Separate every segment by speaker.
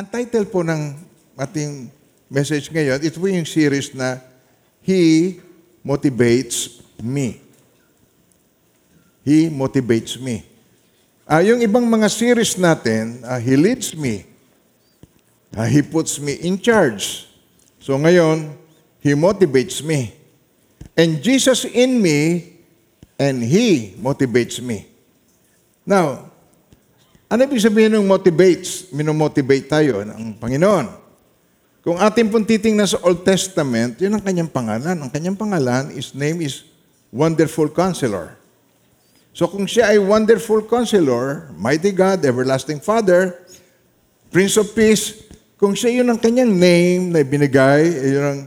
Speaker 1: ang title po ng ating message ngayon, ito po yung series na He Motivates Me. He motivates me. Ah, yung ibang mga series natin, ah, He leads me. Ah, he puts me in charge. So ngayon, He motivates me. And Jesus in me, and He motivates me. Now, ano ibig sabihin ng motivates? Minomotivate tayo ng Panginoon. Kung ating pong titingnan sa Old Testament, yun ang kanyang pangalan. Ang kanyang pangalan, his name is Wonderful Counselor. So kung siya ay Wonderful Counselor, Mighty God, Everlasting Father, Prince of Peace, kung siya yun ang kanyang name na binigay, eh, yun ang,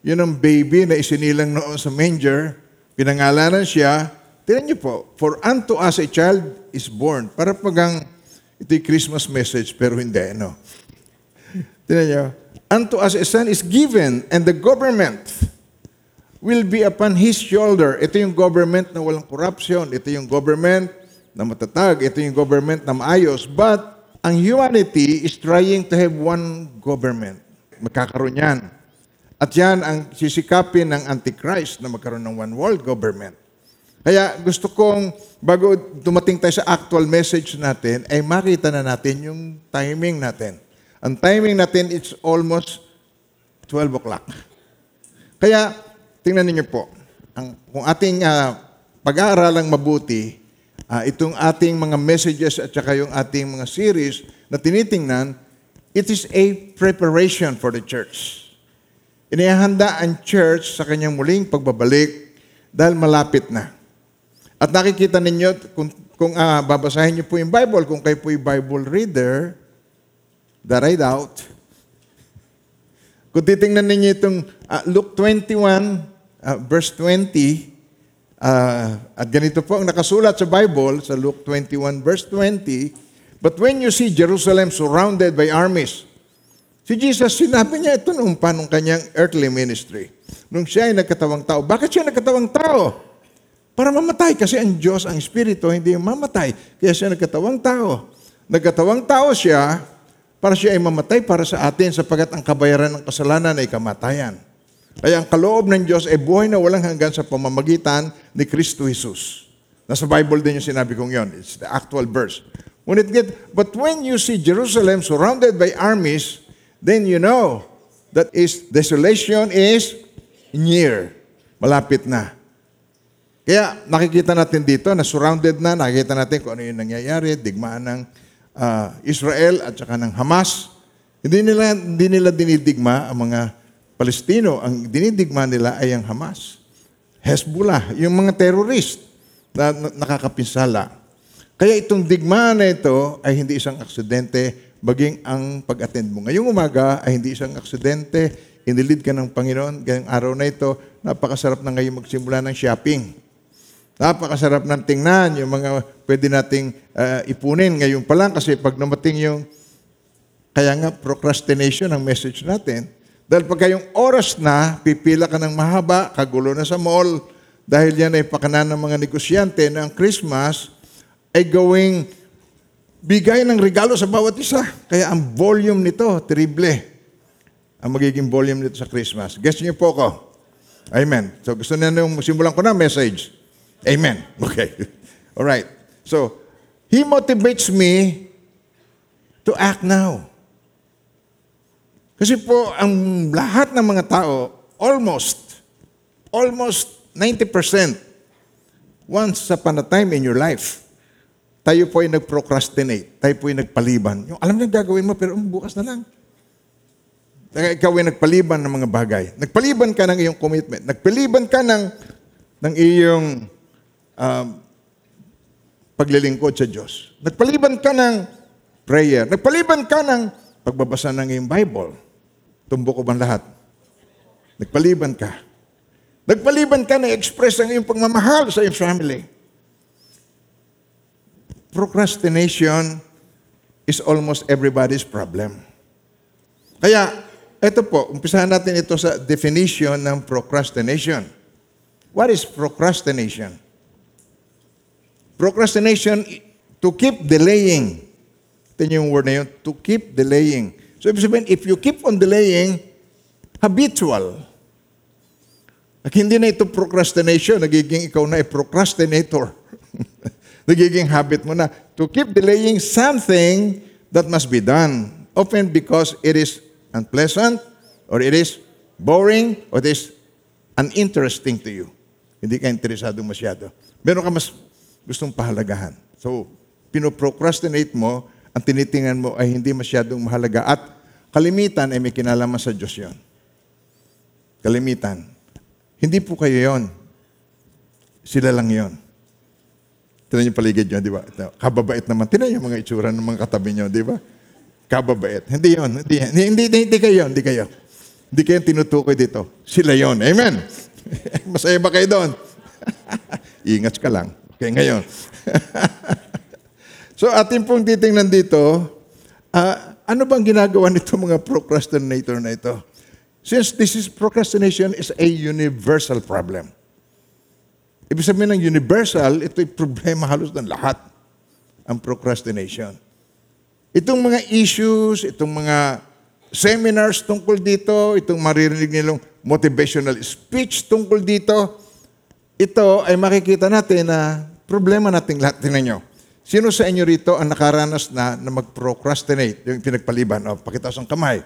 Speaker 1: yun ang baby na isinilang noon sa manger, pinangalanan siya, tinan niyo po, for unto us a child is born. Para pagang ito'y Christmas message, pero hindi, no? Tinan niyo, unto us a son is given, and the government will be upon his shoulder. Ito yung government na walang corruption. Ito yung government na matatag. Ito yung government na maayos. But ang humanity is trying to have one government. Magkakaroon yan. At yan ang sisikapin ng Antichrist na magkaroon ng one world government. Kaya gusto kong, bago dumating tayo sa actual message natin, ay makita na natin yung timing natin. Ang timing natin, it's almost 12 o'clock. Kaya, tingnan niyo po, ang, kung ating ah, pag-aaralang mabuti, ah, itong ating mga messages at saka yung ating mga series na tinitingnan, it is a preparation for the church. Inihahanda ang church sa kanyang muling pagbabalik dahil malapit na. At nakikita ninyo, kung, kung ah, babasahin niyo po yung Bible, kung kayo po yung Bible reader, the right out, kung titingnan ninyo itong ah, Luke 21, ah, verse 20, ah, at ganito po ang nakasulat sa Bible, sa Luke 21, verse 20, But when you see Jerusalem surrounded by armies, si Jesus, sinabi niya ito nung panong kanyang earthly ministry. Nung siya ay nagkatawang tao. Bakit siya nagkatawang tao? Para mamatay. Kasi ang Diyos, ang Espiritu, hindi mamatay. Kaya siya nagkatawang tao. Nagkatawang tao siya para siya ay mamatay para sa atin sapagat ang kabayaran ng kasalanan ay kamatayan. Kaya ang kaloob ng Diyos ay buhay na walang hanggan sa pamamagitan ni Kristo Jesus. Nasa Bible din yung sinabi kong yon. It's the actual verse. When it get, but when you see Jerusalem surrounded by armies, then you know that is desolation is near. Malapit na. Kaya nakikita natin dito na surrounded na, nakikita natin kung ano yung nangyayari, digmaan ng ah, Israel at saka ng Hamas. Hindi nila, hindi nila dinidigma ang mga Palestino. Ang dinidigma nila ay ang Hamas. Hezbollah, yung mga terrorist na, na nakakapinsala. Kaya itong digmaan na ito ay hindi isang aksidente, baging ang pag-attend mo. Ngayong umaga ay hindi isang aksidente, inilid ka ng Panginoon. Ngayong araw na ito, napakasarap na ngayon magsimula ng shopping. Napakasarap ng tingnan yung mga pwede nating ah, ipunin ngayon pa lang kasi pag namating yung kaya nga procrastination ang message natin. Dahil pagka yung oras na, pipila ka ng mahaba, kagulo na sa mall, dahil yan ay pakanan ng mga negosyante na ang Christmas ay gawing bigay ng regalo sa bawat isa. Kaya ang volume nito, terrible. Ang magiging volume nito sa Christmas. Guess niyo po ko. Amen. So gusto niyo nung simulan ko na message. Amen. Okay. All right. So, He motivates me to act now. Kasi po, ang lahat ng mga tao, almost, almost 90%, once upon a time in your life, tayo po ay nag-procrastinate, tayo po ay nagpaliban. Yung alam na gagawin mo, pero um, bukas na lang. Ikaw ay nagpaliban ng mga bagay. Nagpaliban ka ng iyong commitment. Nagpaliban ka ng, ng iyong um, paglilingkod sa Diyos. Nagpaliban ka ng prayer. Nagpaliban ka ng pagbabasa ng iyong Bible. Tumbok ko ba lahat? Nagpaliban ka. Nagpaliban ka na express ang iyong pagmamahal sa iyong family. Procrastination is almost everybody's problem. Kaya, ito po, umpisahan natin ito sa definition ng procrastination. What is procrastination? Procrastination, to keep delaying. Ito yung word na yun, to keep delaying. So ibig sabihin, if you keep on delaying, habitual. At hindi na ito procrastination, nagiging ikaw na ay procrastinator. nagiging habit mo na to keep delaying something that must be done. Often because it is unpleasant, or it is boring, or it is uninteresting to you. Hindi ka interesado masyado. Meron ka mas gustong pahalagahan. So, pinoprocrastinate mo, ang tinitingnan mo ay hindi masyadong mahalaga. At kalimitan ay may kinalaman sa Diyos yon. Kalimitan. Hindi po kayo yon. Sila lang yon. Tinan yung paligid nyo, di ba? Kababait naman. Tinan yung mga itsura ng mga katabi nyo, di ba? Kababait. Hindi yon. Hindi, hindi, hindi, hindi, hindi kayo. Hindi kayo. Hindi kayo tinutukoy dito. Sila yon. Amen. Masaya ba kayo doon? Ingat ka lang. Okay, ngayon. so ating pong titingnan dito, ah, ano bang ginagawa nito mga procrastinator na ito? Since this is procrastination is a universal problem. Ibig sabihin ng universal, ito'y problema halos ng lahat. Ang procrastination. Itong mga issues, itong mga seminars tungkol dito, itong maririnig nilang motivational speech tungkol dito, ito ay makikita natin na problema nating lahat. Tingnan nyo. Sino sa inyo rito ang nakaranas na, na mag-procrastinate, yung pinagpaliban, o pakitaas ang kamay.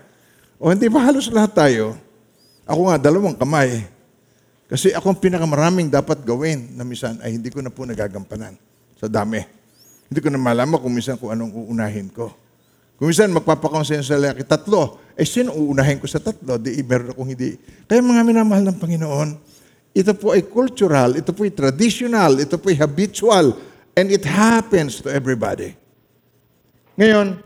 Speaker 1: O hindi ba halos lahat tayo? Ako nga, dalawang kamay. Kasi ako ang pinakamaraming dapat gawin na minsan ay hindi ko na po nagagampanan sa dami. Hindi ko na malaman kung minsan kung anong uunahin ko. Kung minsan magpapakonsensya lang tatlo, eh sino uunahin ko sa tatlo? Di meron akong hindi. Kaya mga minamahal ng Panginoon, ito po ay cultural, ito po ay traditional, ito po ay habitual, and it happens to everybody. Ngayon,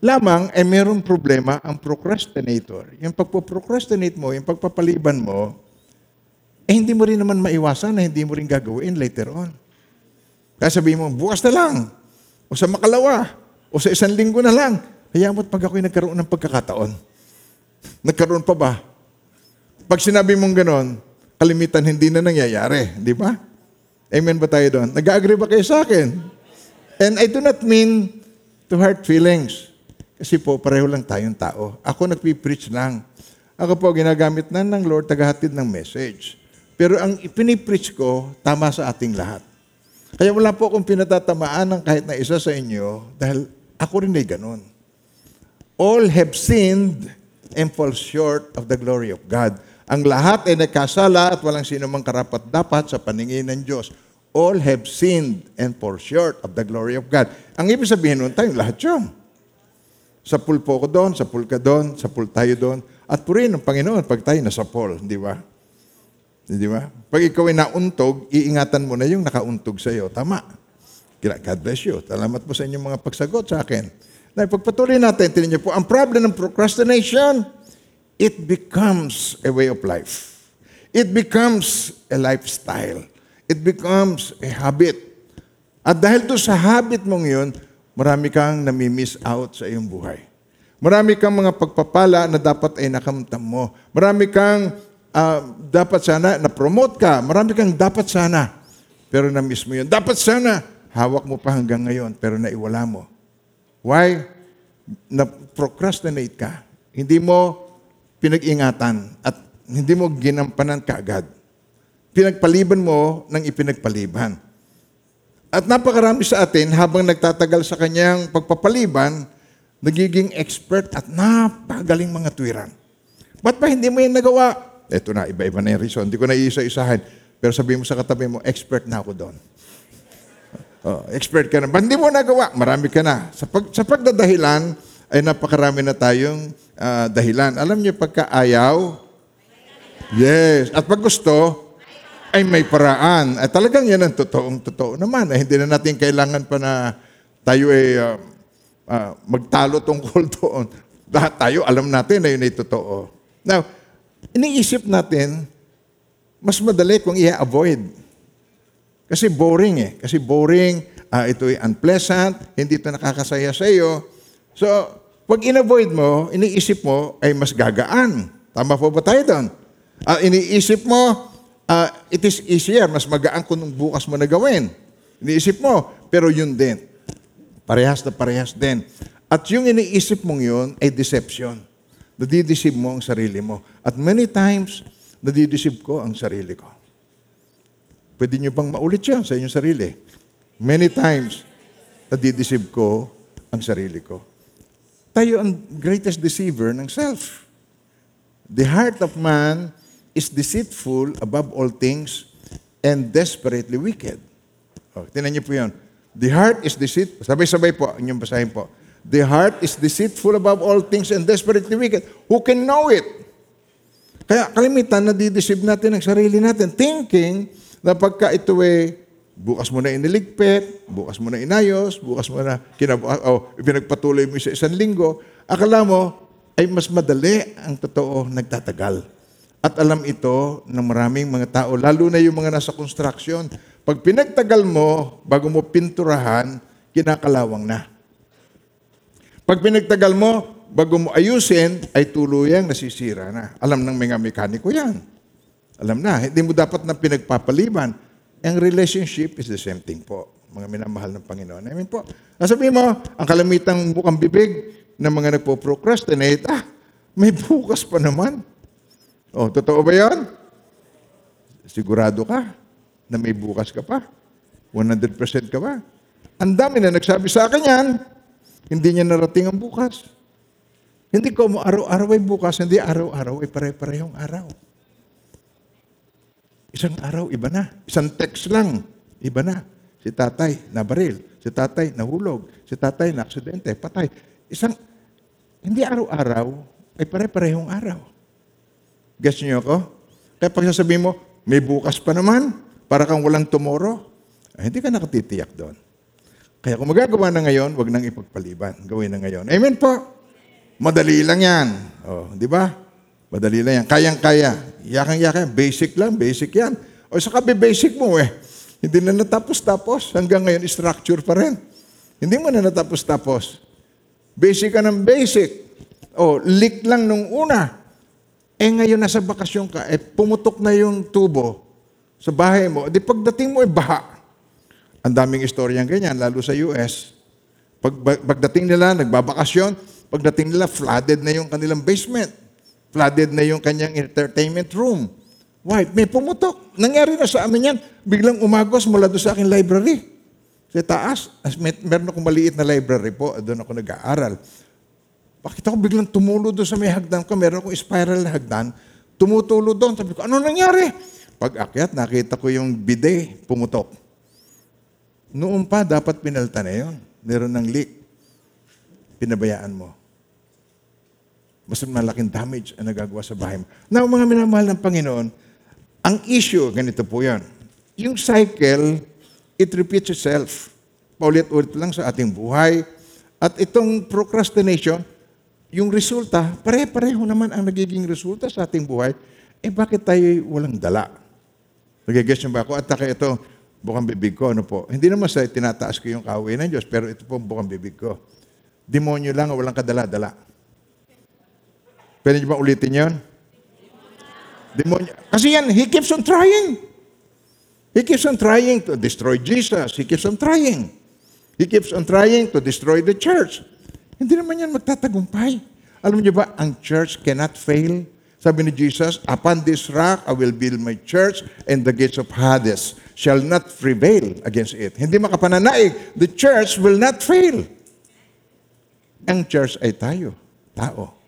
Speaker 1: lamang ay mayroong problema ang procrastinator. Yung pagpo-procrastinate mo, yung pagpapaliban mo, eh hindi mo rin naman maiwasan na hindi mo rin gagawin later on. Kaya sabihin mo, bukas na lang, o sa makalawa, o sa isang linggo na lang. Kaya mo't pag ako'y nagkaroon ng pagkakataon, nagkaroon pa ba? Pag sinabi mong ganon, kalimitan hindi na nangyayari, di ba? Amen ba tayo doon? Nag-agree ba kayo sa akin? And I do not mean to hurt feelings. Kasi po, pareho lang tayong tao. Ako nagpipreach lang. Ako po, ginagamit na ng Lord, tagahatid ng message. Pero ang ipinipreach ko, tama sa ating lahat. Kaya wala po akong pinatatamaan ng kahit na isa sa inyo dahil ako rin ay ganun. All have sinned and fall short of the glory of God. Ang lahat ay nagkasala at walang sino mang karapat dapat sa paningin ng Diyos. All have sinned and fall short of the glory of God. Ang ibig sabihin nun, tayong lahat yun. Sa pool po ko doon, sa pool ka doon, sa pool tayo doon. At purihin ng Panginoon pag tayo nasa pool, di ba? Di ba? Pag ikaw ay nauntog, iingatan mo na yung nakauntog sa iyo. Tama. God bless you. Salamat po sa inyong mga pagsagot sa akin. Na pagpatuloy natin, tinan niyo po, ang problem ng procrastination, it becomes a way of life. It becomes a lifestyle. It becomes a habit. At dahil to sa habit mong yun, marami kang nami-miss out sa iyong buhay. Marami kang mga pagpapala na dapat ay nakamtam mo. Marami kang ah, dapat sana na-promote ka. Marami kang dapat sana. Pero na-miss mo yun. Dapat sana, hawak mo pa hanggang ngayon, pero naiwala mo. Why? Na-procrastinate ka. Hindi mo pinag-ingatan at hindi mo ginampanan kaagad. Pinagpaliban mo ng ipinagpaliban. At napakarami sa atin, habang nagtatagal sa kanyang pagpapaliban, nagiging expert at napagaling mga tuwiran. Ba't ba hindi mo yan nagawa? Ito na, iba-iba na yung reason. Hindi ko na iisa-isahin. Pero sabihin mo sa katabi mo, expert na ako doon. Oh, expert ka na. Ba't hindi mo nagawa? Marami ka na. Sa, pag, sa pagdadahilan, ay napakarami na tayong ah, dahilan. Alam niyo, pagka ayaw, yes. At pag gusto, ay may paraan. At talagang yan ang totoong totoo naman. Ay, hindi na natin kailangan pa na tayo ay ah, ah, magtalo tungkol doon. Lahat tayo, alam natin na yun ay totoo. Now, iniisip natin, mas madali kung i-avoid. Kasi boring eh. Kasi boring, ah, ito ay unpleasant, hindi ito nakakasaya sa iyo. So, pag in-avoid mo, iniisip mo ay mas gagaan. Tama po ba tayo doon? Ah, iniisip mo, ah, it is easier, mas magaan kung bukas mo na gawin. Iniisip mo, pero yun din. Parehas na parehas din. At yung iniisip mong yun ay deception. Nadideceive mo ang sarili mo. At many times, nadideceive ko ang sarili ko. Pwede nyo bang maulit yan sa inyong sarili? Many times, nadideceive ko ang sarili ko. Tayo ang greatest deceiver ng self. The heart of man is deceitful above all things and desperately wicked. Oh, tinan niyo po yun. The heart is deceitful. Sabay-sabay po, inyong basahin po. The heart is deceitful above all things and desperately wicked. Who can know it? Kaya kalimitan, nadideceive natin ang sarili natin, thinking na pagka ito eh, bukas mo na iniligpit, bukas mo na inayos, bukas mo na kinab- oh, pinagpatuloy mo sa isang linggo, akala mo ay mas madali ang totoo nagtatagal. At alam ito ng maraming mga tao, lalo na yung mga nasa construction. Pag pinagtagal mo, bago mo pinturahan, kinakalawang na. Pag pinagtagal mo, bago mo ayusin, ay tuluyang nasisira na. Alam ng mga mekaniko yan. Alam na, hindi mo dapat na pinagpapaliban. Ang relationship is the same thing po, mga minamahal ng Panginoon. I mean po, nasabi mo, ang kalamitang bukang bibig ng mga nagpo-procrastinate, ah, may bukas pa naman. Oh, totoo ba yan? Sigurado ka na may bukas ka pa? 100% ka ba? Ang dami na nagsabi sa akin yan, hindi niya narating ang bukas. Hindi ko mo araw-araw ay bukas, hindi araw-araw ay pare-parehong araw. Isang araw, iba na. Isang text lang, iba na. Si tatay, nabaril. Si tatay, nahulog. Si tatay, na aksidente, patay. Isang, hindi araw-araw, ay pare-parehong araw. Guess niyo ako? Kaya pag sasabihin mo, may bukas pa naman, para kang walang tomorrow, ay, hindi ka nakatitiyak doon. Kaya kung magagawa na ngayon, wag nang ipagpaliban. Gawin na ngayon. Amen po. Madali lang yan. Oh, di ba? Madali lang yan. Kayang-kaya. Yakang-yakang. Basic lang. Basic yan. O saka basic mo eh. Hindi na natapos-tapos. Hanggang ngayon, structure pa rin. Hindi mo na natapos-tapos. Basic ka ng basic. O, leak lang nung una. Eh ngayon nasa bakasyon ka, eh pumutok na yung tubo sa bahay mo. Di pagdating mo, eh baha. Ang daming istoryang ganyan, lalo sa US. Pag, pagdating nila, nagbabakasyon, pagdating nila, flooded na yung kanilang basement. Flooded na yung kanyang entertainment room. Why? May pumutok. Nangyari na sa amin yan. Biglang umagos mula doon sa aking library. Sa taas, as may, meron akong maliit na library po, doon ako nag-aaral. Bakit ako biglang tumulo doon sa may hagdan ko? Meron akong spiral na hagdan. Tumutulo doon. Sabi ko, ano nangyari? Pag akyat, nakita ko yung bidet, pumutok. Noon pa, dapat pinalta na yun. Meron ng leak. Pinabayaan mo. Mas malaking damage ang nagagawa sa bahay mo. Now, mga minamahal ng Panginoon, ang issue, ganito po yan. Yung cycle, it repeats itself. Paulit-ulit lang sa ating buhay. At itong procrastination, yung resulta, pare-pareho naman ang nagiging resulta sa ating buhay. Eh bakit tayo walang dala? Nagigess niyo ba ako? At taka ito, bukang bibig ko, ano po? Hindi naman sa tinataas ko yung kaaway ng Diyos, pero ito po ang bukang bibig ko. Demonyo lang o walang kadala-dala. Pwede niyo ba ulitin yon? Demonyo. Kasi yan, he keeps on trying. He keeps on trying to destroy Jesus. He keeps on trying. He keeps on trying to destroy the church. Hindi naman yan magtatagumpay. Alam niyo ba, ang church cannot fail. Sabi ni Jesus, Upon this rock I will build my church and the gates of Hades shall not prevail against it. Hindi makapananaig. The church will not fail. Ang church ay tayo. Tao.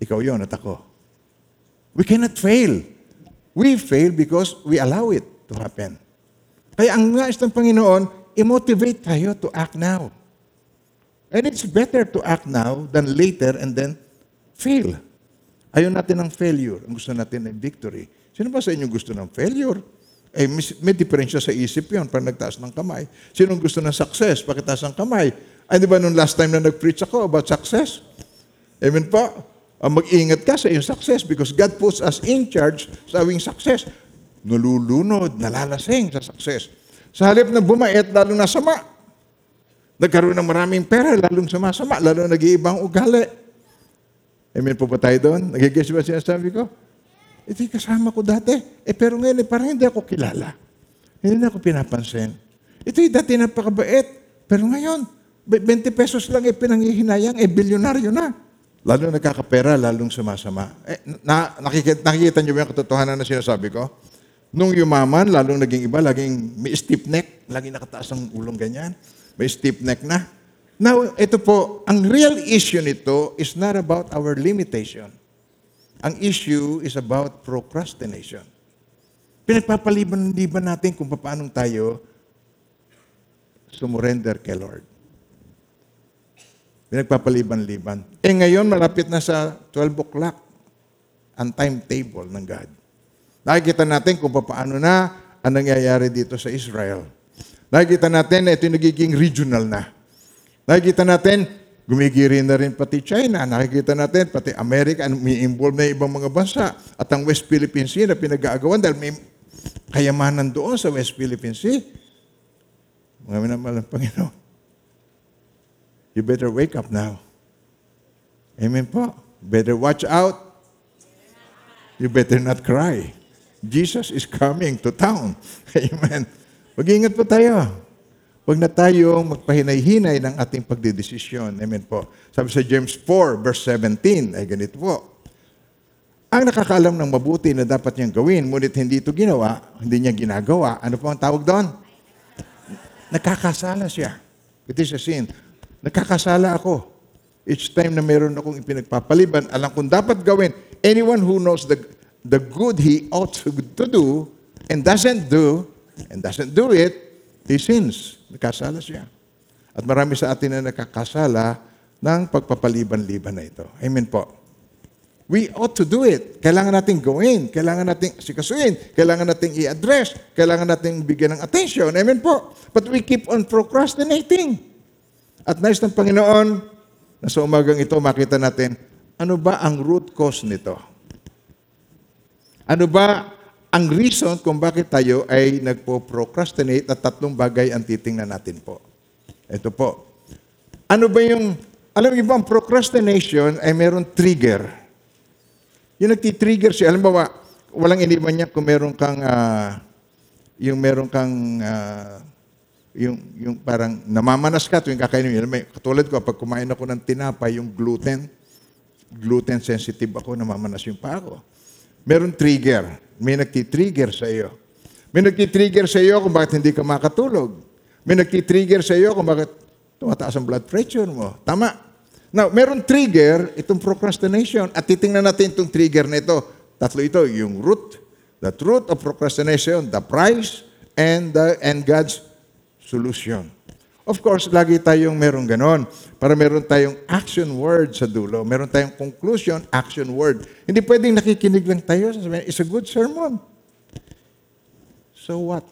Speaker 1: Ikaw yon at ako. We cannot fail. We fail because we allow it to happen. Kaya ang nais ng Panginoon, i-motivate tayo to act now. And it's better to act now than later and then fail. Ayaw natin ng failure. Ang gusto natin ay victory. Sino ba sa inyo gusto ng failure? Eh, may, diferensya sa isip yon para nagtaas ng kamay. Sino gusto ng success? Pakitaas ng kamay. Ay, di ba nung last time na nag-preach ako about success? Amen po? Uh, mag-ingat ka sa iyong success because God puts us in charge sa awing success. Nalulunod, nalalasing sa success. Sa halip na bumait, lalong nasama. Nagkaroon ng maraming pera, lalong sumasama, lalong nag-iibang ugali. Amen po ba tayo doon? Nagigess ba sinasabi ko? Ito yung kasama ko dati. Eh, pero ngayon, eh, parang hindi ako kilala. Hindi na ako pinapansin. Ito yung dati napakabait. Pero ngayon, Be- 20 pesos lang eh pinanghihinayang, eh bilyonaryo na. Lalo nagkakapera, lalong sumasama. Eh, na, nakikita, nakikita niyo ba yung katotohanan na sinasabi ko? Nung yumaman, lalong naging iba, laging may stiff neck, laging nakataas ang ulong ganyan. May stiff neck na. Now, ito po, ang real issue nito is not about our limitation. Ang issue is about procrastination. Pinagpapaliban-liban natin kung paano tayo sumurrender kay Lord. Pinagpapaliban-liban. Eh ngayon, malapit na sa 12 o'clock ang timetable ng God. Nakikita natin kung paano na ang nangyayari dito sa Israel. Nakikita natin na ito nagiging regional na. Nakikita natin, gumigiri na rin pati China. Nakikita natin, pati Amerika, may involve na ibang mga bansa. At ang West Philippine Sea na pinag-aagawan dahil may kayamanan doon sa West Philippine Sea. Mga minamahal ng Panginoon. You better wake up now. Amen po. Better watch out. You better not cry. Jesus is coming to town. Amen. Mag-ingat po tayo. Huwag na tayong magpahinay-hinay ng ating pagdidesisyon. Amen po. Sabi sa James 4, verse 17, ay ganito po. Ang nakakaalam ng mabuti na dapat niyang gawin, ngunit hindi ito ginawa, hindi niya ginagawa, ano po ang tawag doon? Nakakasala siya. It is a sin. Nakakasala ako. Each time na meron akong ipinagpapaliban, alam kong dapat gawin. Anyone who knows the, the good he ought to, do and doesn't do, and doesn't do it, he sins. Nakasala siya. At marami sa atin na nakakasala ng pagpapaliban-liban na ito. Amen po. We ought to do it. Kailangan nating gawin. Kailangan nating sikasuin. Kailangan nating i-address. Kailangan nating bigyan ng attention. Amen po. But we keep on procrastinating. At nais ng Panginoon na sa umagang ito makita natin, ano ba ang root cause nito? Ano ba ang reason kung bakit tayo ay nagpo-procrastinate at tatlong bagay ang titingnan natin po? Ito po. Ano ba yung, alam niyo ba ang procrastination ay meron trigger. Yung nagtitrigger siya, alam ba, walang iniwan niya kung meron kang, ah, yung meron kang, ah, yung, yung parang namamanas ka tuwing kakainin mo. May, katulad ko, pag kumain ako ng tinapay, yung gluten, gluten sensitive ako, namamanas yung pa ako. Meron trigger. May nagtitrigger sa iyo. May nagtitrigger sa iyo kung bakit hindi ka makatulog. May nagtitrigger sa iyo kung bakit tumataas ang blood pressure mo. Tama. Now, meron trigger, itong procrastination. At titingnan natin itong trigger na ito. Tatlo ito, yung root, the root of procrastination, the price, and, the, and God's solution. Of course, lagi tayong meron ganon. Para meron tayong action word sa dulo. Meron tayong conclusion, action word. Hindi pwedeng nakikinig lang tayo. It's a good sermon. So what?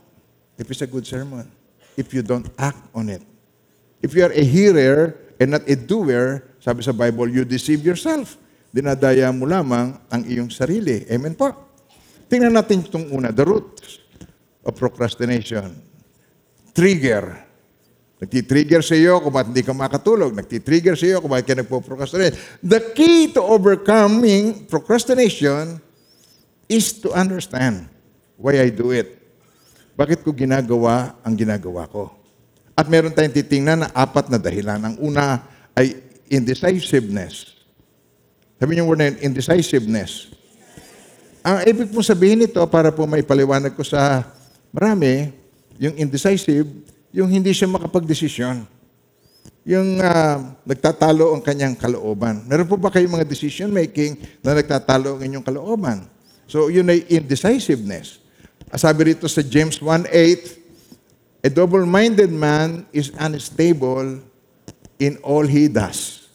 Speaker 1: If it's a good sermon, if you don't act on it. If you are a hearer and not a doer, sabi sa Bible, you deceive yourself. Dinadaya mo lamang ang iyong sarili. Amen po. Tingnan natin itong una, the root of procrastination. Trigger. Nagtitrigger sa iyo kung bakit hindi ka makatulog. Nagtitrigger sa iyo kung bakit ka nagpo-procrastinate. The key to overcoming procrastination is to understand why I do it. Bakit ko ginagawa ang ginagawa ko? At meron tayong titingnan na apat na dahilan. Ang una ay indecisiveness. Sabi niyo word na yun, indecisiveness. Ang ibig pong sabihin nito, para po may paliwanag ko sa marami, yung indecisive, yung hindi siya makapagdesisyon. Yung ah, nagtatalo ang kanyang kalooban. Meron po ba kayong mga decision making na nagtatalo ang inyong kalooban? So, yun ay indecisiveness. Ah, Sabi rito sa James 1.8, A double-minded man is unstable in all he does.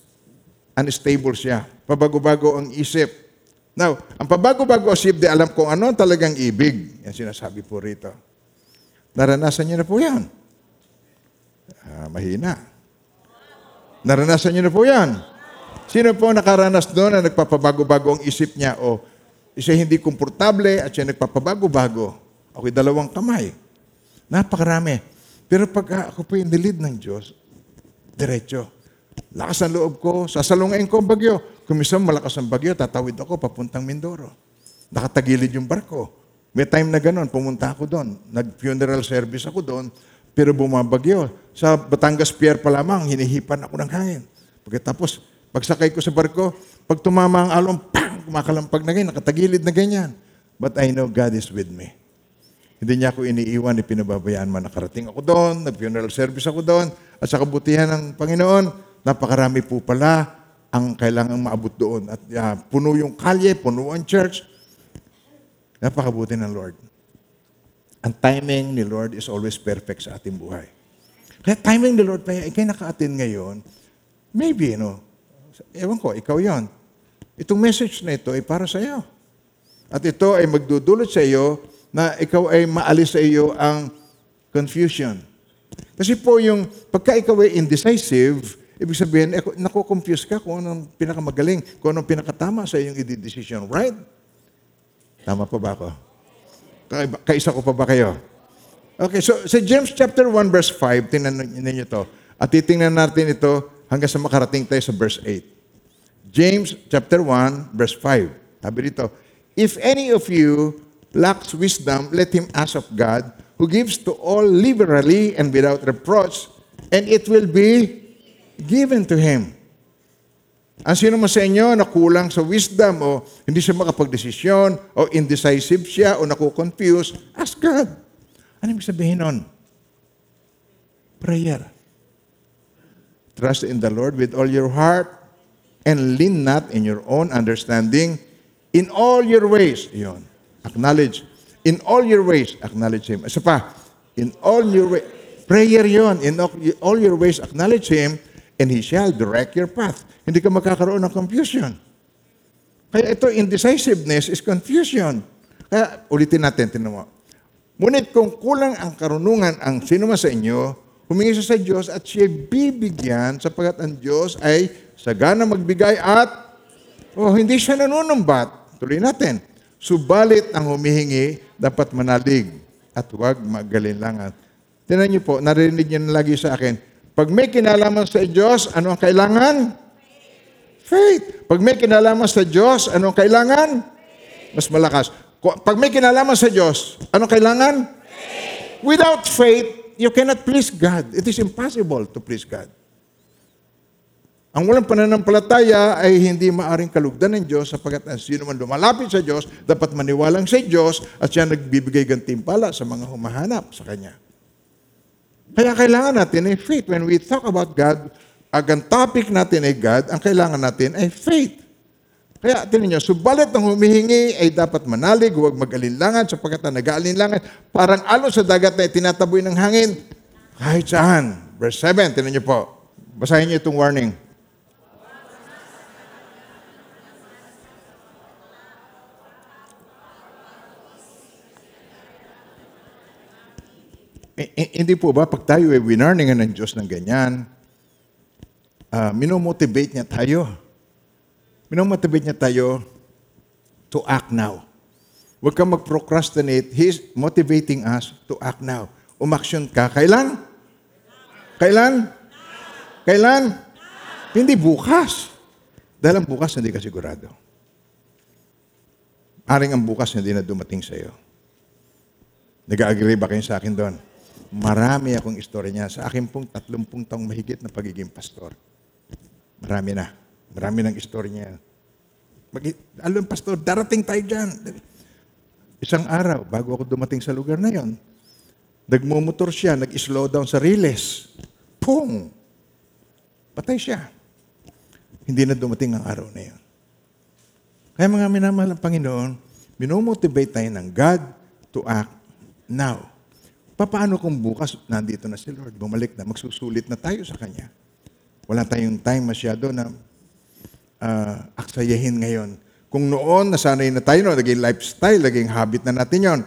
Speaker 1: Unstable siya. Pabago-bago ang isip. Now, ang pabago-bago isip, di alam kung ano ang talagang ibig. Yan sinasabi po rito. Naranasan niyo na po yan. Ah, mahina. Naranasan niyo na po yan. Sino po nakaranas doon na nagpapabago-bago ang isip niya o siya hindi komportable at siya nagpapabago-bago? Ako'y dalawang kamay. Napakarami. Pero pag ako po yung nilid ng Diyos, diretso. Lakas ang loob ko, sasalungain ko ang bagyo. Kung minsan malakas ang bagyo, tatawid ako papuntang Mindoro. Nakatagilid yung barko. May time na ganun, pumunta ako doon. Nag-funeral service ako doon, pero bumabagyo. sa Batangas Pier pa lamang, hinihipan ako ng hangin. Pagkatapos, pagsakay ko sa barko, pag tumama ang alon, pang, kumakalampag na ganyan, nakatagilid na ganyan. But I know God is with me. Hindi niya ako iniiwan, ipinababayaan man. Nakarating ako doon, nag-funeral service ako doon, at sa kabutihan ng Panginoon, napakarami po pala ang kailangang maabot doon. At ah, puno yung kalye, puno ang church. Napakabuti ng Lord. Ang timing ni Lord is always perfect sa ating buhay. Kaya timing ni Lord, kaya ikay naka-attend ngayon, maybe, you know, ewan ko, ikaw yon. Itong message na ito ay para sa iyo. At ito ay magdudulot sa iyo na ikaw ay maalis sa iyo ang confusion. Kasi po yung pagka ikaw ay indecisive, ibig sabihin, eh, naku-confuse ka kung anong pinakamagaling, kung anong pinakatama sa iyong i-decision. Right? Tama pa ba ako? Ka- Kaisa ko pa ba kayo? Okay, so sa James chapter 1 verse 5, tingnan ninyo to. At titingnan natin ito hanggang sa makarating tayo sa verse 8. James chapter 1 verse 5. Sabi dito, If any of you lacks wisdom, let him ask of God, who gives to all liberally and without reproach, and it will be given to him. Ang sino man sa inyo na kulang sa wisdom o hindi siya makapagdesisyon o indecisive siya o naku-confuse, ask God. Ano ibig sabihin nun? Prayer. Trust in the Lord with all your heart and lean not in your own understanding. In all your ways, yun. Acknowledge. In all your ways, acknowledge Him. Isa pa, in all your ways, prayer yon. In all your ways, acknowledge Him, and He shall direct your path. Hindi ka magkakaroon ng confusion. Kaya ito, indecisiveness is confusion. Kaya ulitin natin, tinan mo. Ngunit kung kulang ang karunungan ang sino man sa inyo, humingi siya sa Diyos at siya bibigyan sapagkat ang Diyos ay sagana magbigay at oh, hindi siya nanunumbat. Tuloy natin. Subalit ang humihingi dapat manalig at huwag magalinlangan. Tinan niyo po, narinig niyo na lagi sa akin, pag may kinalaman sa Diyos, ano ang kailangan? Faith. Pag may kinalaman sa Diyos, ano ang kailangan? Mas malakas. Pag may kinalaman sa Diyos, ano kailangan? Without faith, you cannot please God. It is impossible to please God. Ang walang pananampalataya ay hindi maaring kalugdan ng Diyos sapagkat ang sino man lumalapit sa Diyos, dapat maniwalang sa Diyos at siya nagbibigay gantimpala sa mga humahanap sa Kanya. Kaya kailangan natin ay faith. When we talk about God, ang topic natin ay God, ang kailangan natin ay faith. Kaya tinan nyo, subalit ang humihingi ay dapat manalig, huwag mag-alinlangan sapagkat ang nag-aalinlangan, parang alon sa dagat na itinataboy ng hangin, kahit saan. Verse 7, tinan nyo po. Basahin nyo itong warning. Hindi po ba, pag tayo ay winarningan ng Diyos ng ganyan, uh, minomotivate niya tayo. Minomotivate niya tayo to act now. Huwag kang mag-procrastinate. He's motivating us to act now. Umaksyon ka. Kailan? Kailan? Kailan? Hindi bukas. Dahil ang bukas, hindi ka sigurado. Aring ang bukas, hindi na dumating sa iyo. Nag-agree ba kayo sa akin doon? Marami akong istorya niya. Sa akin pong tatlumpung taong mahigit na pagiging pastor. Marami na. Marami ng istorya niya. Mag alam, pastor, darating tayo dyan. Isang araw, bago ako dumating sa lugar na yon, nagmumotor siya, nag-slow down sa riles. Pung! Patay siya. Hindi na dumating ang araw na yon. Kaya mga minamahal ng Panginoon, minomotivate tayo ng God to act now. Paano kung bukas nandito na si Lord, bumalik na, magsusulit na tayo sa Kanya? Wala tayong time masyado na ah, aksayahin ngayon. Kung noon, nasanay na tayo, no, naging lifestyle, naging habit na natin yon.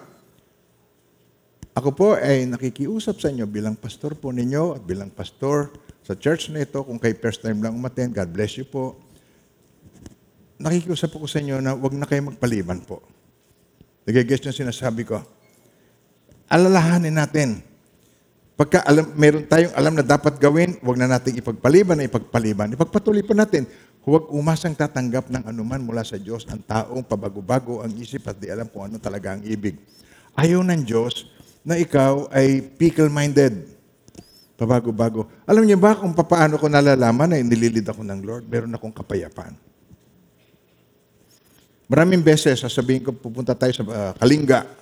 Speaker 1: Ako po ay nakikiusap sa inyo bilang pastor po ninyo at bilang pastor sa church na ito. Kung kay first time lang umaten, God bless you po. Nakikiusap po ko sa inyo na huwag na kayo magpaliban po. Nagigess yung sinasabi ko. Alalahanin natin. Pagka alam, meron tayong alam na dapat gawin, huwag na nating ipagpaliban na ipagpaliban. Ipagpatuloy pa natin. Huwag umasang tatanggap ng anuman mula sa Diyos ang taong pabago-bago ang isip at di alam kung ano talaga ang ibig. Ayaw ng Diyos na ikaw ay pickle-minded. Pabago-bago. Alam niyo ba kung paano ko nalalaman na nililid ako ng Lord? Meron akong kapayapaan. Maraming beses, sasabihin ko, pupunta tayo sa ah, Kalinga.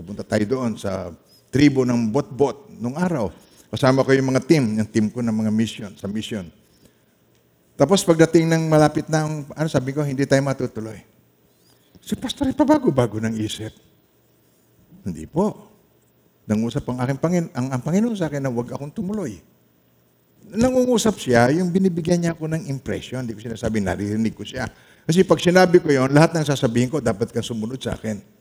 Speaker 1: Pupunta tayo doon sa tribo ng Bot-Bot nung araw. Kasama ko yung mga team, yung team ko ng mga mission, sa mission. Tapos pagdating ng malapit na, ano sabi ko, hindi tayo matutuloy. Si Pastor, pabago-bago ng isip. Hindi po. Nangusap ang aking Pangin ang, ang Panginoon sa akin na huwag akong tumuloy. Nangungusap siya, yung binibigyan niya ako ng impression. Hindi ko sinasabi, naririnig ko siya. Kasi pag sinabi ko yon, lahat ng sasabihin ko, dapat kang sumunod sa akin.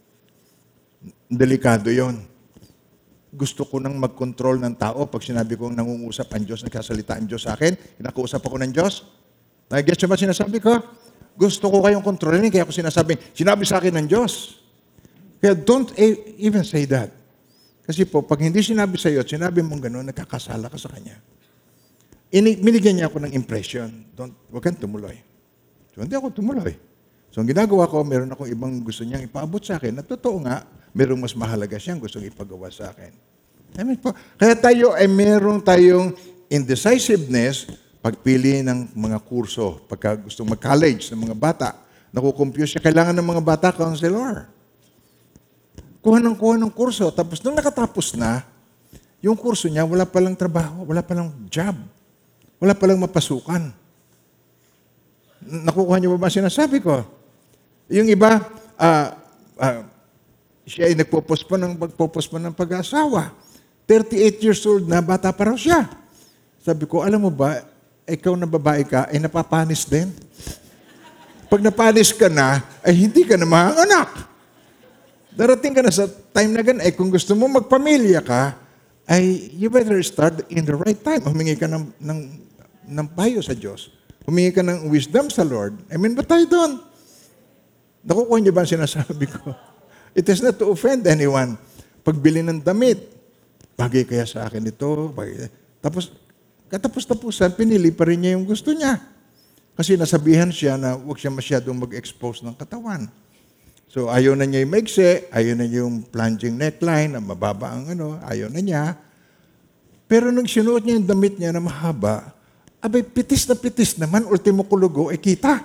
Speaker 1: Delikado yon. Gusto ko nang mag-control ng tao pag sinabi kong nangungusap ang Diyos, nagsasalita ang Diyos sa akin, kinakausap ako ng Diyos. Niyo ba sinasabi ko? Gusto ko kayong kontrolin, kaya ako sinasabi, sinabi sa akin ng Diyos. Kaya don't e- even say that. Kasi po, pag hindi sinabi sa iyo at sinabi mong gano'n, nagkakasala ka sa Kanya. Ini, binigyan niya ako ng impression, don't, huwag kang tumuloy. So, hindi ako tumuloy. So, ang ginagawa ko, meron akong ibang gusto niyang ipaabot sa akin. At totoo nga, merong mas mahalaga siyang gustong ipagawa sa akin. Amen po. Kaya tayo ay meron tayong indecisiveness pagpili ng mga kurso. Pagka gusto mag-college ng mga bata, nakukompute siya. Kailangan ng mga bata, counselor kuha ng kuha ng kurso. Tapos nung nakatapos na, yung kurso niya, wala palang trabaho, wala palang job, wala palang mapasukan. Nakukuha niyo ba ba sinasabi ko? Yung iba, ah, ah, siya ay nagpopospon ng pagpopospon ng pag-asawa. 38 years old na, bata pa raw siya. Sabi ko, alam mo ba, ikaw na babae ka, ay napapanis din. Pag napanis ka na, ay hindi ka na mahanganak. Darating ka na sa time na gan, eh kung gusto mo magpamilya ka, ay you better start in the right time. Humingi ka ng, ng, ng payo sa Diyos. Humingi ka ng wisdom sa Lord. Amen ba tayo doon? Nakukuha niyo ba ang sinasabi ko? It is not to offend anyone. Pagbili ng damit, bagay kaya sa akin ito. Bagay. Tapos, katapos-tapusan, pinili pa rin niya yung gusto niya. Kasi nasabihan siya na huwag siya masyadong mag-expose ng katawan. So ayaw na niya yung maigsi, ayaw na niya yung plunging neckline na mababa ang ano, ayaw na niya. Pero nung sinuot niya yung damit niya na mahaba, abay pitis na pitis naman, ultimo kulugo, eh kita.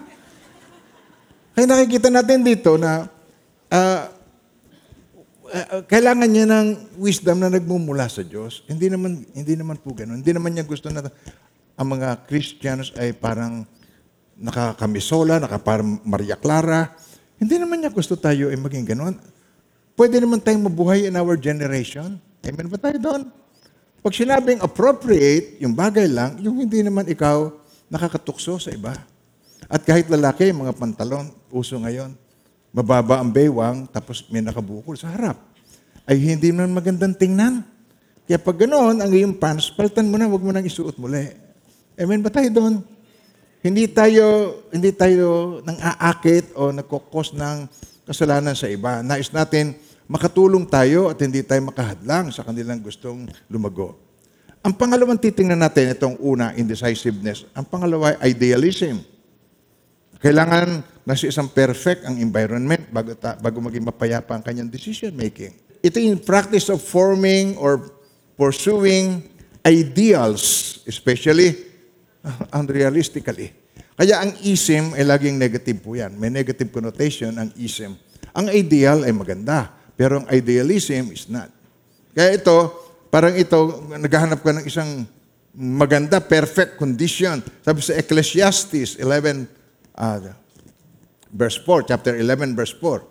Speaker 1: Kaya nakikita natin dito na ah, ah, kailangan niya ng wisdom na nagmumula sa Diyos. Hindi naman hindi naman po ganoon. Hindi naman niya gusto na ang mga Christians ay parang nakakamisola, nakaparang Maria Clara. Hindi naman niya gusto tayo ay maging ganoon. Pwede naman tayong mabuhay in our generation. Amen ba tayo doon? Pag sinabing appropriate, yung bagay lang, yung hindi naman ikaw nakakatukso sa iba. At kahit lalaki, mga pantalon, uso ngayon, mababa ang baywang, tapos may nakabukol sa harap. Ay hindi naman magandang tingnan. Kaya pag ganoon, ang iyong pants, palitan mo na, huwag mo nang isuot muli. Amen ba tayo doon? Hindi tayo, hindi tayo nang aakit o nagkokos ng kasalanan sa iba. Nais natin makatulong tayo at hindi tayo makahadlang sa kanilang gustong lumago. Ang pangalawang titingnan natin, itong una, indecisiveness. Ang pangalawa, idealism. Kailangan nasa isang perfect ang environment bago, ta, bago maging mapayapa ang kanyang decision making. Ito yung practice of forming or pursuing ideals, especially unrealistically. Kaya ang ism ay laging negative po yan. May negative connotation ang ism. Ang ideal ay maganda, pero ang idealism is not. Kaya ito, parang ito, naghahanap ka ng isang maganda, perfect condition. Sabi sa Ecclesiastes 11, ah, verse 4, chapter 11, verse 4.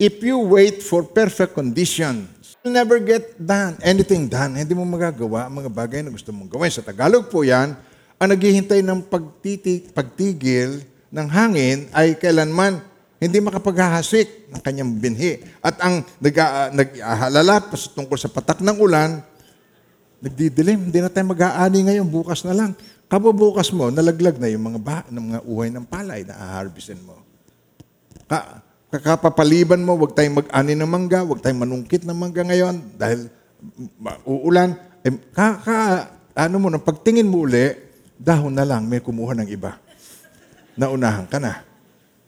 Speaker 1: If you wait for perfect conditions, you'll never get done, anything done. Hindi mo magagawa ang mga bagay na gusto mong gawin. Sa Tagalog po yan, ang naghihintay ng pagtiti, pagtigil ng hangin ay kailanman hindi makapaghahasik ng kanyang binhi. At ang nag, uh, nag-ahalala tungkol sa patak ng ulan, nagdidilim. Hindi na tayo mag-aani ngayon, bukas na lang. Kabubukas mo, nalaglag na yung mga, ba, ng mga uhay ng palay na aharbisin mo. Ka, kakapapaliban mo, huwag tayong mag-ani ng mangga, huwag tayong manungkit ng mangga ngayon dahil uulan. Eh, ka, ano mo, nang pagtingin mo uli, dahon na lang, may kumuha ng iba. Naunahan ka na.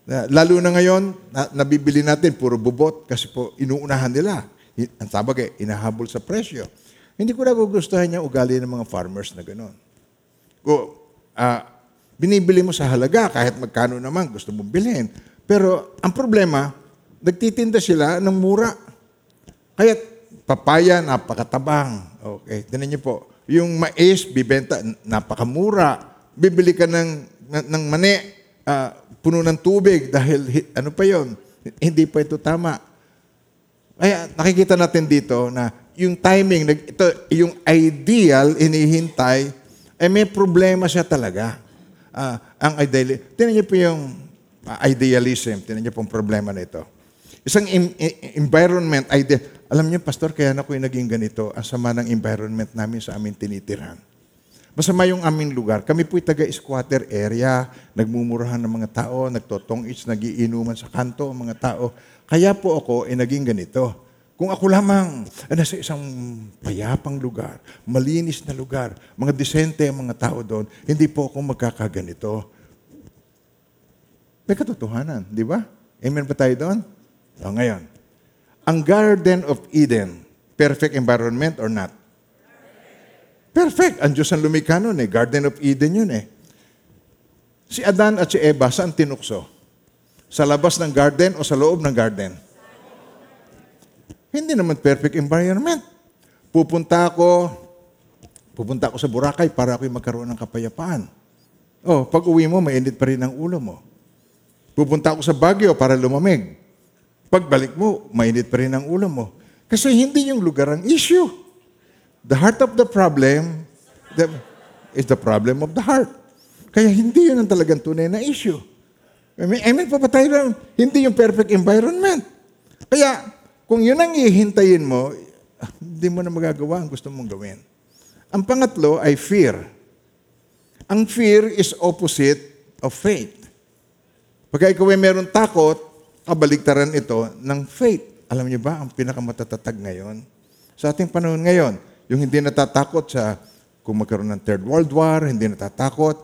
Speaker 1: Na- Lalo na ngayon, na, nabibili natin puro bubot kasi po inuunahan nila. Ang sabag eh, inahabol sa presyo. Hindi ko nagugustuhan yung ugali ng mga farmers na gano'n. Ah, binibili mo sa halaga kahit magkano naman gusto mong bilhin. Pero ang problema, nagtitinda sila ng mura. Kaya papaya, napakatabang. Okay, tinan niyo po. Yung mais, bibenta, napakamura. Bibili ka ng, ng, ng mani, ah, puno ng tubig dahil hi- ano pa yon Hindi pa ito tama. Kaya nakikita natin dito na yung timing, ito, yung ideal, inihintay, eh may problema siya talaga. Ah, ang ideal, tinan niyo po yung ah, idealism, tinan niyo po ang problema nito. Isang im- environment, ide- alam niyo, Pastor, kaya na ko yung naging ganito, ang sama ng environment namin sa aming tinitirahan. Masama yung aming lugar. Kami po'y taga-squatter area, nagmumurahan ng mga tao, nagtotong-its, nagiinuman sa kanto ang mga tao. Kaya po ako ay naging ganito. Kung ako lamang nasa isang payapang lugar, malinis na lugar, mga disente ang mga tao doon, hindi po ako magkakaganito. May katotohanan, di ba? Amen ba tayo doon? O ngayon, ang Garden of Eden, perfect environment or not? Perfect. Ang Diyos ang lumikha nun eh. Garden of Eden yun eh. Si Adan at si Eva, saan tinukso? Sa labas ng garden o sa loob ng garden? Hindi naman perfect environment. Pupunta ako, pupunta ako sa Boracay para ako'y magkaroon ng kapayapaan. Oh, pag uwi mo, mainit pa rin ang ulo mo. Pupunta ako sa Baguio para lumamig. Pagbalik mo, mainit pa rin ang ulo mo. Kasi hindi yung lugar ang issue. The heart of the problem the, is the problem of the heart. Kaya hindi yun ang talagang tunay na issue. Amen, amen pa ba tayo lang? Hindi yung perfect environment. Kaya, kung yun ang ihintayin mo, ah, hindi mo na magagawa ang gusto mong gawin. Ang pangatlo ay fear. Ang fear is opposite of faith. Pagka ikaw ay meron takot, kabaligtaran ito ng faith. Alam niyo ba, ang pinakamatatag ngayon, sa ating panahon ngayon, yung hindi natatakot sa kung magkaroon ng Third World War, hindi natatakot.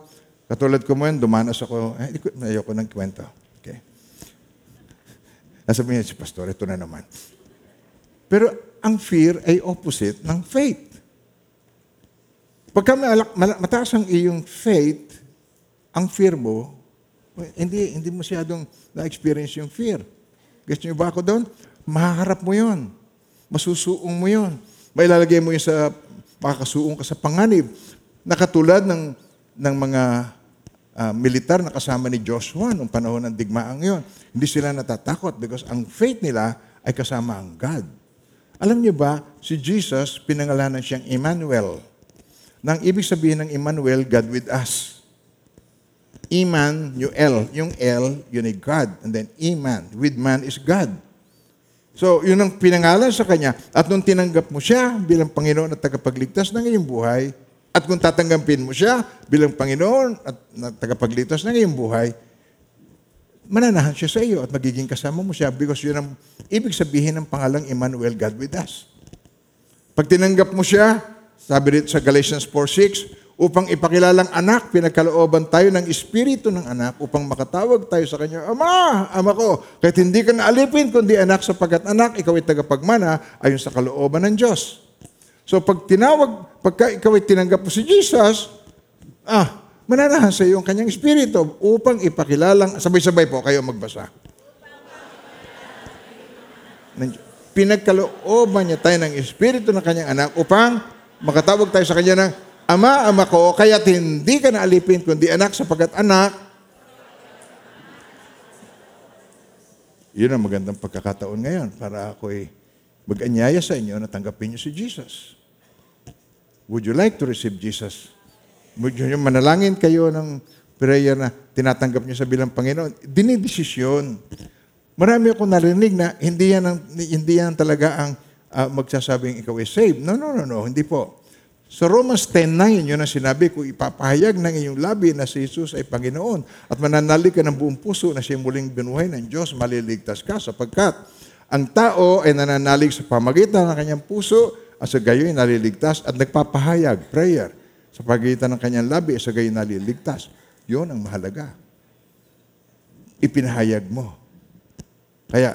Speaker 1: Katulad ko mo yun, dumanas ako, eh, ayoko ng kwento. Okay. Nasa niya si Pastor, ito na naman. Pero ang fear ay opposite ng faith. Pagka mataas ang iyong faith, ang fear mo, hindi, hindi masyadong na-experience yung fear. Gusto niyo ba ako doon? Mahaharap mo yon. Masusuong mo yon. May lalagay mo yun sa, makakasuong ka sa panganib. Nakatulad ng, ng mga ah, militar na kasama ni Joshua nung panahon ng digmaang yon. Hindi sila natatakot because ang faith nila ay kasama ang God. Alam niyo ba, si Jesus, pinangalanan siyang Emmanuel. Nang ibig sabihin ng Emmanuel, God with us. Iman, yung L. Yung L, yun ay God. And then Iman, with man is God. So, yun ang pinangalan sa Kanya. At nung tinanggap mo siya bilang Panginoon at tagapagligtas ng iyong buhay, at kung tatanggapin mo siya bilang Panginoon at tagapagligtas ng iyong buhay, mananahan siya sa iyo at magiging kasama mo siya because yun ang ibig sabihin ng pangalang Emmanuel, God with us. Pag tinanggap mo siya, sabi dito sa Galatians 4.6, upang ipakilalang anak, pinagkalooban tayo ng espiritu ng anak upang makatawag tayo sa kanya, Ama, Ama ko, kahit hindi ka naalipin, kundi anak sapagkat anak, ikaw ay tagapagmana ayon sa kalooban ng Diyos. So pag tinawag, pagka ikaw ay tinanggap mo si Jesus, ah, mananahan sa iyo ang kanyang espiritu upang ipakilalang, sabay-sabay po kayo magbasa. pinagkalooban niya tayo ng Espiritu ng kanyang anak upang makatawag tayo sa kanya ng Ama, Ama ko, kaya't hindi ka naalipin kundi anak sapagkat anak. Yun ang magandang pagkakataon ngayon para ako'y mag-anyaya sa inyo na tanggapin niyo si Jesus. Would you like to receive Jesus? You manalangin kayo ng prayer na tinatanggap niyo sa bilang Panginoon? Dinidesisyon. Marami akong narinig na hindi yan, ang, hindi yan talaga ang ah, magsasabing ikaw ay saved. No, no, no, no. Hindi po. Sa Romans 10.9, yun ang sinabi ko, ipapahayag ng iyong labi na si Jesus ay Panginoon at mananalig ka ng buong puso na siya muling binuhay ng Diyos, maliligtas ka sapagkat ang tao ay nananalig sa pamagitan ng kanyang puso at sa gayoy naliligtas at nagpapahayag, prayer, sa pagitan ng kanyang labi sa gayoy naliligtas. Yun ang mahalaga. Ipinahayag mo. Kaya,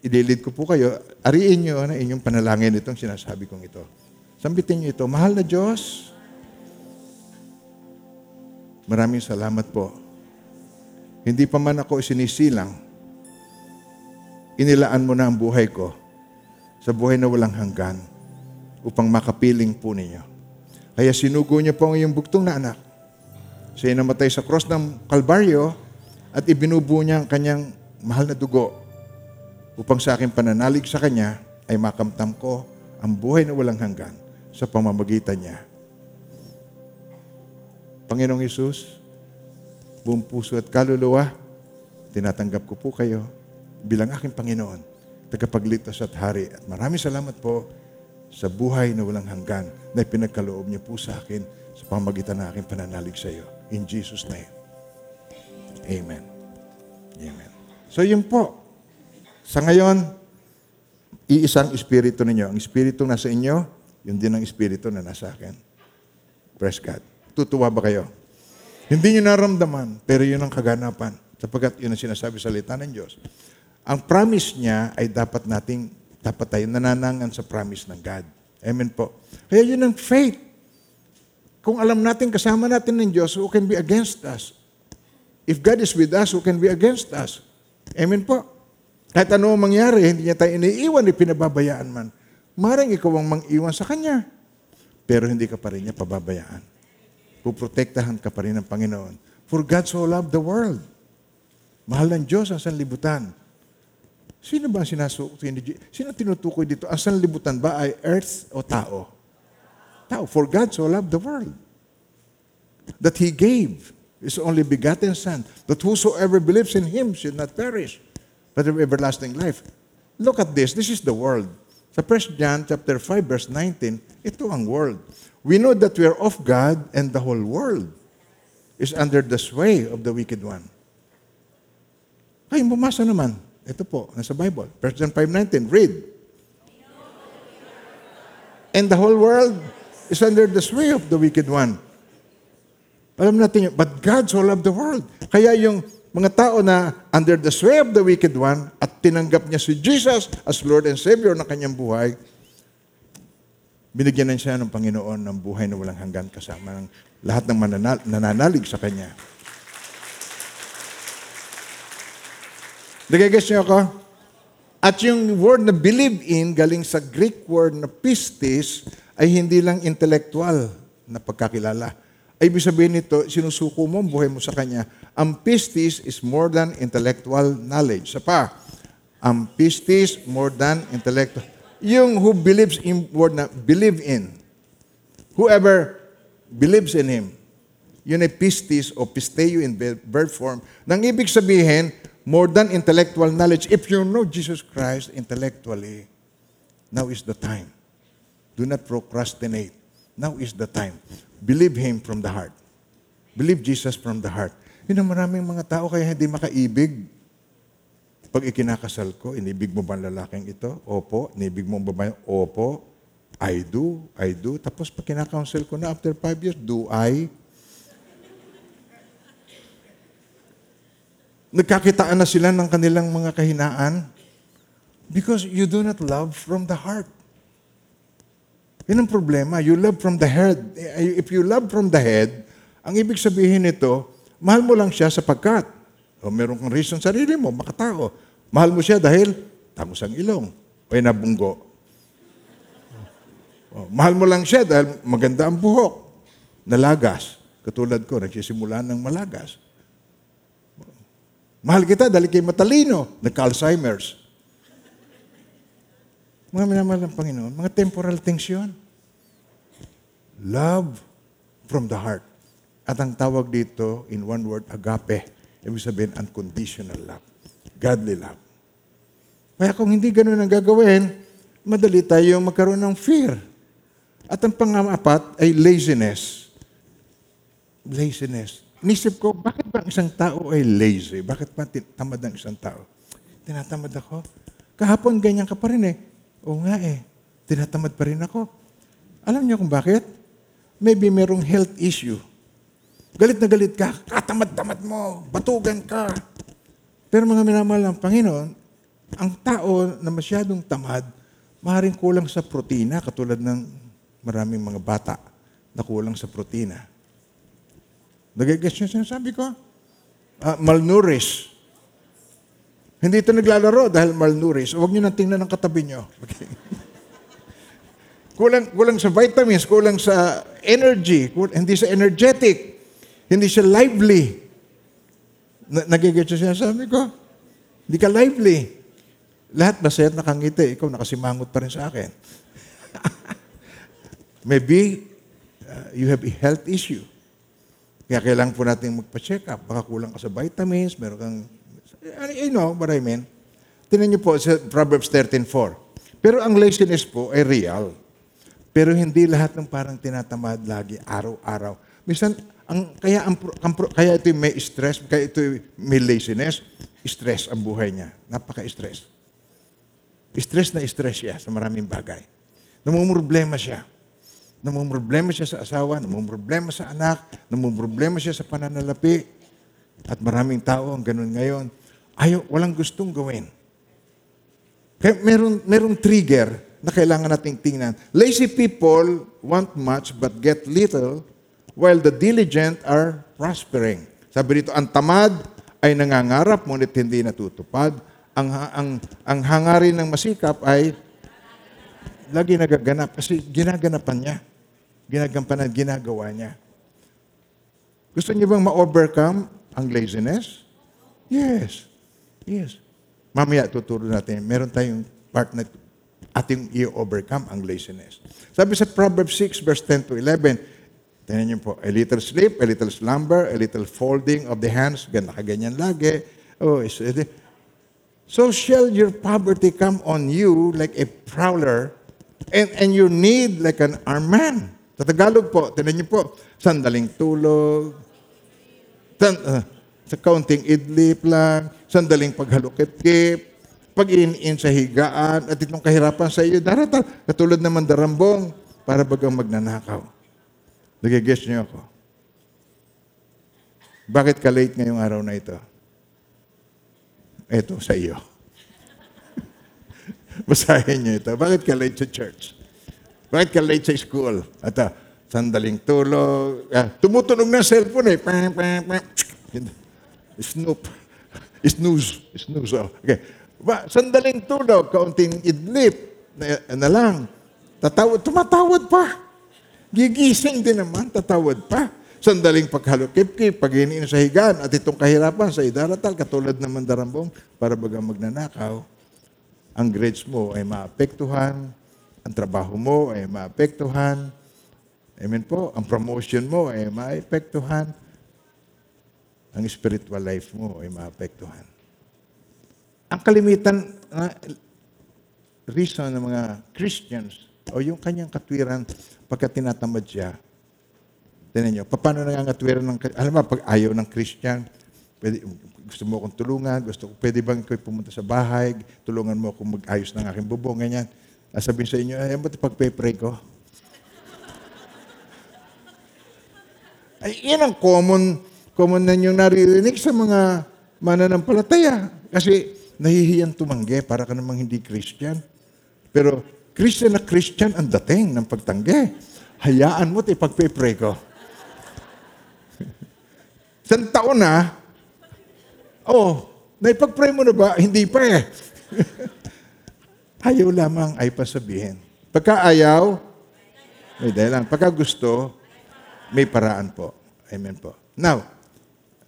Speaker 1: idilid ko po kayo, ariin nyo na inyong panalangin itong sinasabi kong ito. Sambitin niyo ito, Mahal na Diyos, maraming salamat po. Hindi pa man ako sinisilang, inilaan mo na ang buhay ko sa buhay na walang hanggan upang makapiling po ninyo. Kaya sinugo niyo po ang iyong bugtong na anak. Siya ay namatay sa cross ng Kalbaryo at ibinubuo niya ang kanyang mahal na dugo upang sa aking pananalig sa Kanya ay makamtam ko ang buhay na walang hanggan sa pamamagitan niya. Panginoong Yesus, buong puso at kaluluwa, tinatanggap ko po kayo bilang aking Panginoon, tagapagligtas at hari. At maraming salamat po sa buhay na walang hanggan na pinagkaloob niyo po sa akin sa pamagitan ng aking pananalig sa iyo. In Jesus' name. Amen. Amen. So yun po. Sa ngayon, iisang espiritu ninyo. Ang espiritu nasa inyo, yun din ang espiritu na nasa akin. Praise God. Tutuwa ba kayo? Hindi nyo naramdaman, pero yun ang kaganapan. Sapagkat yun ang sinasabi sa salita ng Diyos. Ang promise niya ay dapat nating, dapat tayo nananangan sa promise ng God. Amen po. Kaya yun ang faith. Kung alam natin, kasama natin ng Diyos, who can be against us? If God is with us, who can be against us? Amen po. Kahit ano ang mangyari, hindi niya tayo iniiwan, pinababayaan man. Maring ikaw ang mang-iwan sa Kanya. Pero hindi ka pa rin niya pababayaan. Puprotektahan ka pa rin ng Panginoon. For God so loved the world. Mahal ng Diyos ang sanlibutan. Sino ba ang sinasuko? Sino tinutukoy dito? Ang sanlibutan ba ay earth o tao? Tao. For God so loved the world. That He gave His only begotten Son. That whosoever believes in Him should not perish, but have everlasting life. Look at this. This is the world. Sa 1 John chapter 5 verse 19, ito ang world. We know that we are of God and the whole world is under the sway of the wicked one. Ay, bumasa naman. Ito po, nasa Bible. 1 John 5.19, read. And the whole world is under the sway of the wicked one. Alam natin yun, but God so loved the world. Kaya yung mga tao na under the sway of the wicked one at tinanggap niya si Jesus as Lord and Savior ng kanyang buhay, binigyan na ng Panginoon ng buhay na walang hanggan kasama ng lahat ng mananal- nananalig sa Kanya. Nagigess niyo ako? At yung word na believe in, galing sa Greek word na pistis, ay hindi lang intellectual na pagkakilala. Ay ibig sabihin nito, sinusuko mo ang buhay mo sa Kanya. Ang pistis is more than intellectual knowledge. Sa pa, ang pistis more than intellectual. Yung who believes in word na believe in. Whoever believes in Him. Yun ay pistis o pisteo in verb form. Nang ibig sabihin, more than intellectual knowledge. If you know Jesus Christ intellectually, now is the time. Do not procrastinate. Now is the time. Believe Him from the heart. Believe Jesus from the heart. Yun ang maraming mga tao kaya hindi makaibig. Pag ikinakasal ko, inibig mo ba ang lalaking ito? Opo. Inibig mo ba ba? Opo. I do. I do. Tapos pag kinakounsel ko na after five years, do I? Nagkakitaan na sila ng kanilang mga kahinaan because you do not love from the heart. Yan ang problema. You love from the head. If you love from the head, ang ibig sabihin nito, mahal mo lang siya sapagkat, o meron kang reason sa sarili mo, makatao. Mahal mo siya dahil tangos ang ilong o nabunggo. O, mahal mo lang siya dahil maganda ang buhok, nalagas. Katulad ko, nagsisimula ng malagas. Mahal kita dahil kay matalino, nagka-Alzheimer's. Mga minamahal ng Panginoon, mga temporal things yun. Love from the heart. At ang tawag dito, in one word, agape. Ibig sabihin, unconditional love. Godly love. Kaya kung hindi ganun ang gagawin, madali tayo magkaroon ng fear. At ang pang-apat ay laziness. Laziness. Nisip ko, bakit ba ang isang tao ay lazy? Bakit ba tamad ang isang tao? Tinatamad ako. Kahapon ganyan ka pa rin eh. Oo nga eh. Tinatamad pa rin ako. Alam niyo kung bakit? Maybe merong health issue. Galit na galit ka, katamad-tamad mo, batugan ka. Pero mga minamahal ng Panginoon, ang tao na masyadong tamad, maaaring kulang sa protina, katulad ng maraming mga bata na kulang sa protina. Nagigets niyo sinasabi ko? Ah, malnourished. Hindi ito naglalaro dahil malnourished. Huwag niyo nang tingnan ng katabi niyo. Okay. kulang, kulang sa vitamins, kulang sa energy, kul- hindi sa energetic, hindi siya lively. Na, nagigets niyo sinasabi ko? Hindi ka lively. Lahat masaya at nakangiti. Ikaw nakasimangot pa rin sa akin. Maybe uh, you have a health issue. Kaya kailangan po natin magpa-check up. Baka kulang ka sa vitamins, meron kang... You know what I mean? Tingnan niyo po sa Proverbs 13.4. Pero ang laziness po ay real. Pero hindi lahat ng parang tinatamad lagi, araw-araw. Minsan, ang, kaya, ang, ang, kaya ito may stress, kaya ito may laziness, stress ang buhay niya. Napaka-stress. Stress na stress siya sa maraming bagay. Namumroblema siya. Namumroblema siya sa asawa, namumroblema sa anak, namumroblema siya sa pananalapi. At maraming tao ang ganun ngayon. Ayaw, walang gustong gawin. Kaya meron, merong trigger na kailangan nating tingnan. Lazy people want much but get little, while the diligent are prospering. Sabi dito, ang tamad ay nangangarap, ngunit hindi natutupad. Ang, ang, ang hangarin ng masikap ay lagi nagaganap kasi ginaganapan niya. Ginagampanan, ginagawa niya. Gusto niyo bang ma-overcome ang laziness? Yes. Yes. Mamaya tuturo natin. Meron tayong part na ating i-overcome ang laziness. Sabi sa Proverbs 6 verse 10 to 11, tingnan niyo po, a little sleep, a little slumber, a little folding of the hands, gan nakaganyan lagi. Oh, is So shall your poverty come on you like a prowler, and, and your need like an armed man. Sa Tagalog po, tinan niyo po, sandaling tulog, san, uh, sa kaunting idlip lang, sandaling paghalukip-kip, pag in sa higaan, at itong kahirapan sa iyo, daratal, katulad naman darambong, para bagang magnanakaw. Nagigess niyo ako. Bakit ka late ngayong araw na ito? Ito sa iyo. Basahin niyo ito. Bakit ka late sa church? Bakit ka late sa school? At ah, sandaling tulog. Ah, tumutunog na cellphone eh. Pam, pam, pam. Snoop. Snooze. Snooze. Oh. Okay. Ba, sandaling tulog, kaunting idlip na, na lang. Tatawad, tumatawad pa. Gigising din naman, tatawad pa. Sandaling paghalukip-kip, pag sa higaan, at itong kahirapan sa idaratal, katulad naman darambong, para baga magnanakaw, ang grades mo ay maapektuhan, ang trabaho mo ay maapektuhan, amen po, ang promotion mo ay maapektuhan, ang spiritual life mo ay maapektuhan. Ang kalimitan na reason ng mga Christians o yung kanyang katwiran pagka tinatamad siya, Tinan nyo, paano nangangatwiran ng, alam mo, pag ayaw ng Christian, pwede, gusto mo akong tulungan, gusto ko, pwede bang ikaw pumunta sa bahay, tulungan mo akong mag-ayos ng aking bubong, ganyan. Sabihin sa inyo, ayaw mo ito pag-pray ko? Ay, yan ang common, common na yung naririnig sa mga mananampalataya. Kasi nahihiyang tumanggi para ka namang hindi Christian. Pero Christian na Christian ang dating ng pagtanggi. Hayaan mo ito ipag-pray ko. Isang taon na, oh, naipag-pray mo na ba? Hindi pa eh. ayaw lamang ay pasabihin. Pagka ayaw, may dahilan. Pagka gusto, may paraan po. Amen po. Now,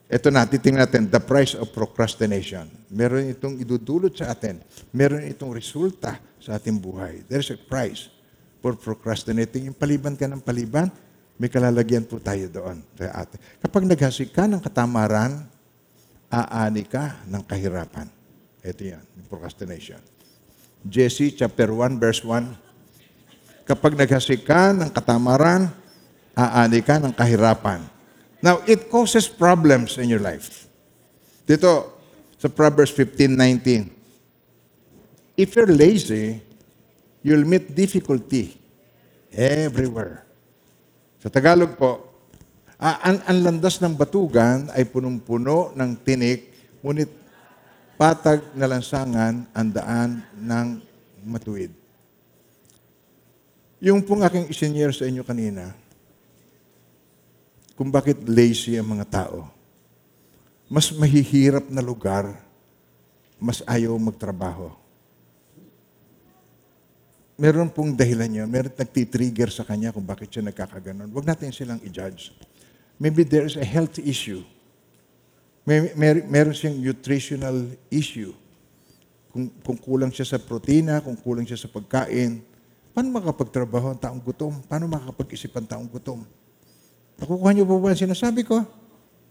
Speaker 1: ito na, titingnan natin, the price of procrastination. Meron itong idudulot sa atin. Meron itong resulta sa ating buhay. There's a price for procrastinating. Yung paliban ka ng paliban, may kalalagyan po tayo doon. Ate. Kapag naghasik ka ng katamaran, aani ka ng kahirapan. Ito yan, procrastination. Jesse chapter 1 verse 1. Kapag naghasik ka ng katamaran, aani ka ng kahirapan. Now, it causes problems in your life. Dito, sa Proverbs 15:19. If you're lazy, you'll meet difficulty everywhere. Sa Tagalog po, ah, ang, ang landas ng batugan ay punong-puno ng tinik, ngunit patag na lansangan ang daan ng matuwid. Yung pong aking isinyer sa inyo kanina, kung bakit lazy ang mga tao. Mas mahihirap na lugar, mas ayaw magtrabaho. Meron pong dahilan yun. Meron nagtitrigger sa kanya kung bakit siya nagkakaganon. Huwag natin silang i-judge. Maybe there is a health issue. May, mer, meron siyang nutritional issue. Kung, kung kulang siya sa protina, kung kulang siya sa pagkain, paano makapagtrabaho ang taong gutom? Paano makakapag-isip ang taong gutom? Nakukuha niyo po ba ang sinasabi ko?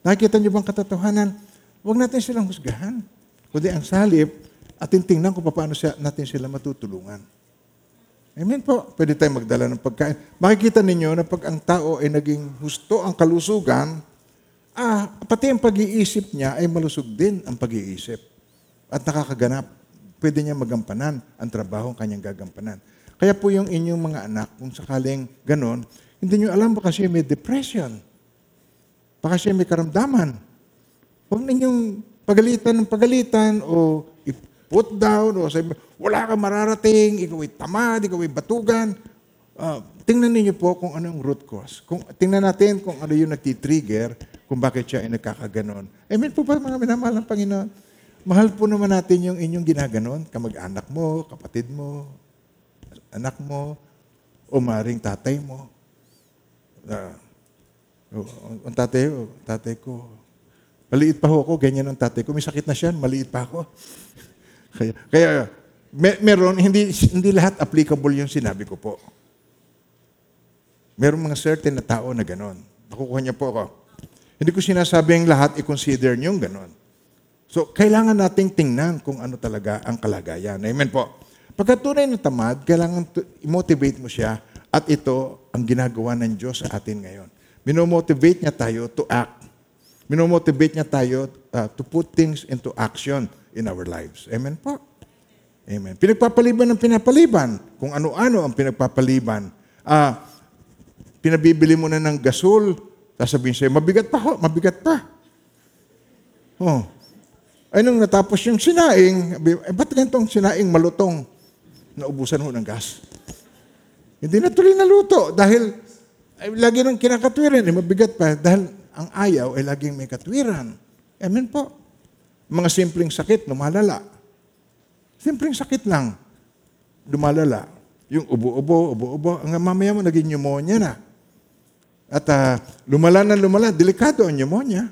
Speaker 1: Nakikita niyo bang katotohanan? Huwag natin silang husgahan. Kundi ang salip, atin tingnan kung paano siya, natin sila matutulungan. Amen po. Pwede tayong magdala ng pagkain. Makikita ninyo na pag ang tao ay naging husto ang kalusugan, ah, pati ang pag-iisip niya ay malusog din ang pag-iisip. At nakakaganap. Pwede niya magampanan ang trabaho ang kanyang gagampanan. Kaya po yung inyong mga anak, kung sakaling ganon, hindi niyo alam baka siya may depression. Baka siya may karamdaman. Huwag ninyong pagalitan ng pagalitan o i-put down o sabi, wala kang mararating, ikaw ay tamad, ikaw ay batugan. Ah, tingnan ninyo po kung ano yung root cause. Kung, tingnan natin kung ano yung nagtitrigger kung bakit siya ay nagkakaganon. Amen po ba mga minamahal ng Panginoon? Mahal po naman natin yung inyong ginaganon, kamag-anak mo, kapatid mo, anak mo, o maring tatay mo. Oh, ang tatay, oh, tatay ko, maliit pa ho ako, ganyan ang tatay ko. May sakit na siya, maliit pa ako. kaya, kaya mer- meron, hindi, hindi lahat applicable yung sinabi ko po. Meron mga certain na tao na ganon. Nakukuha niya po ako. Hindi ko sinasabing lahat i-consider niyong ganon. So, kailangan nating tingnan kung ano talaga ang kalagayan. Amen po. Pagka tunay na tamad, kailangan i-motivate mo siya at ito ang ginagawa ng Diyos sa atin ngayon. Minomotivate niya tayo to act. Minomotivate niya tayo uh, to put things into action in our lives. Amen po. Amen. Pinagpapaliban ng pinapaliban. Kung ano-ano ang pinagpapaliban. Ah, pinabibili mo na ng gasol, sasabihin sa'yo, mabigat pa ho, mabigat pa. Oh. Ay nung natapos yung sinaing, eh ba't ganitong sinaing malutong? Naubusan ho ng gas. Hindi na tuloy naluto dahil ay, lagi nang kinakatwiran, eh, mabigat pa dahil ang ayaw ay laging may katwiran. Amen po. Mga simpleng sakit, lumalala. Simpleng sakit lang, lumalala. Yung ubo-ubo, ubo-ubo, ang mamaya mo naging pneumonia na. At ah, lumala na lumala, delikado ang pneumonia.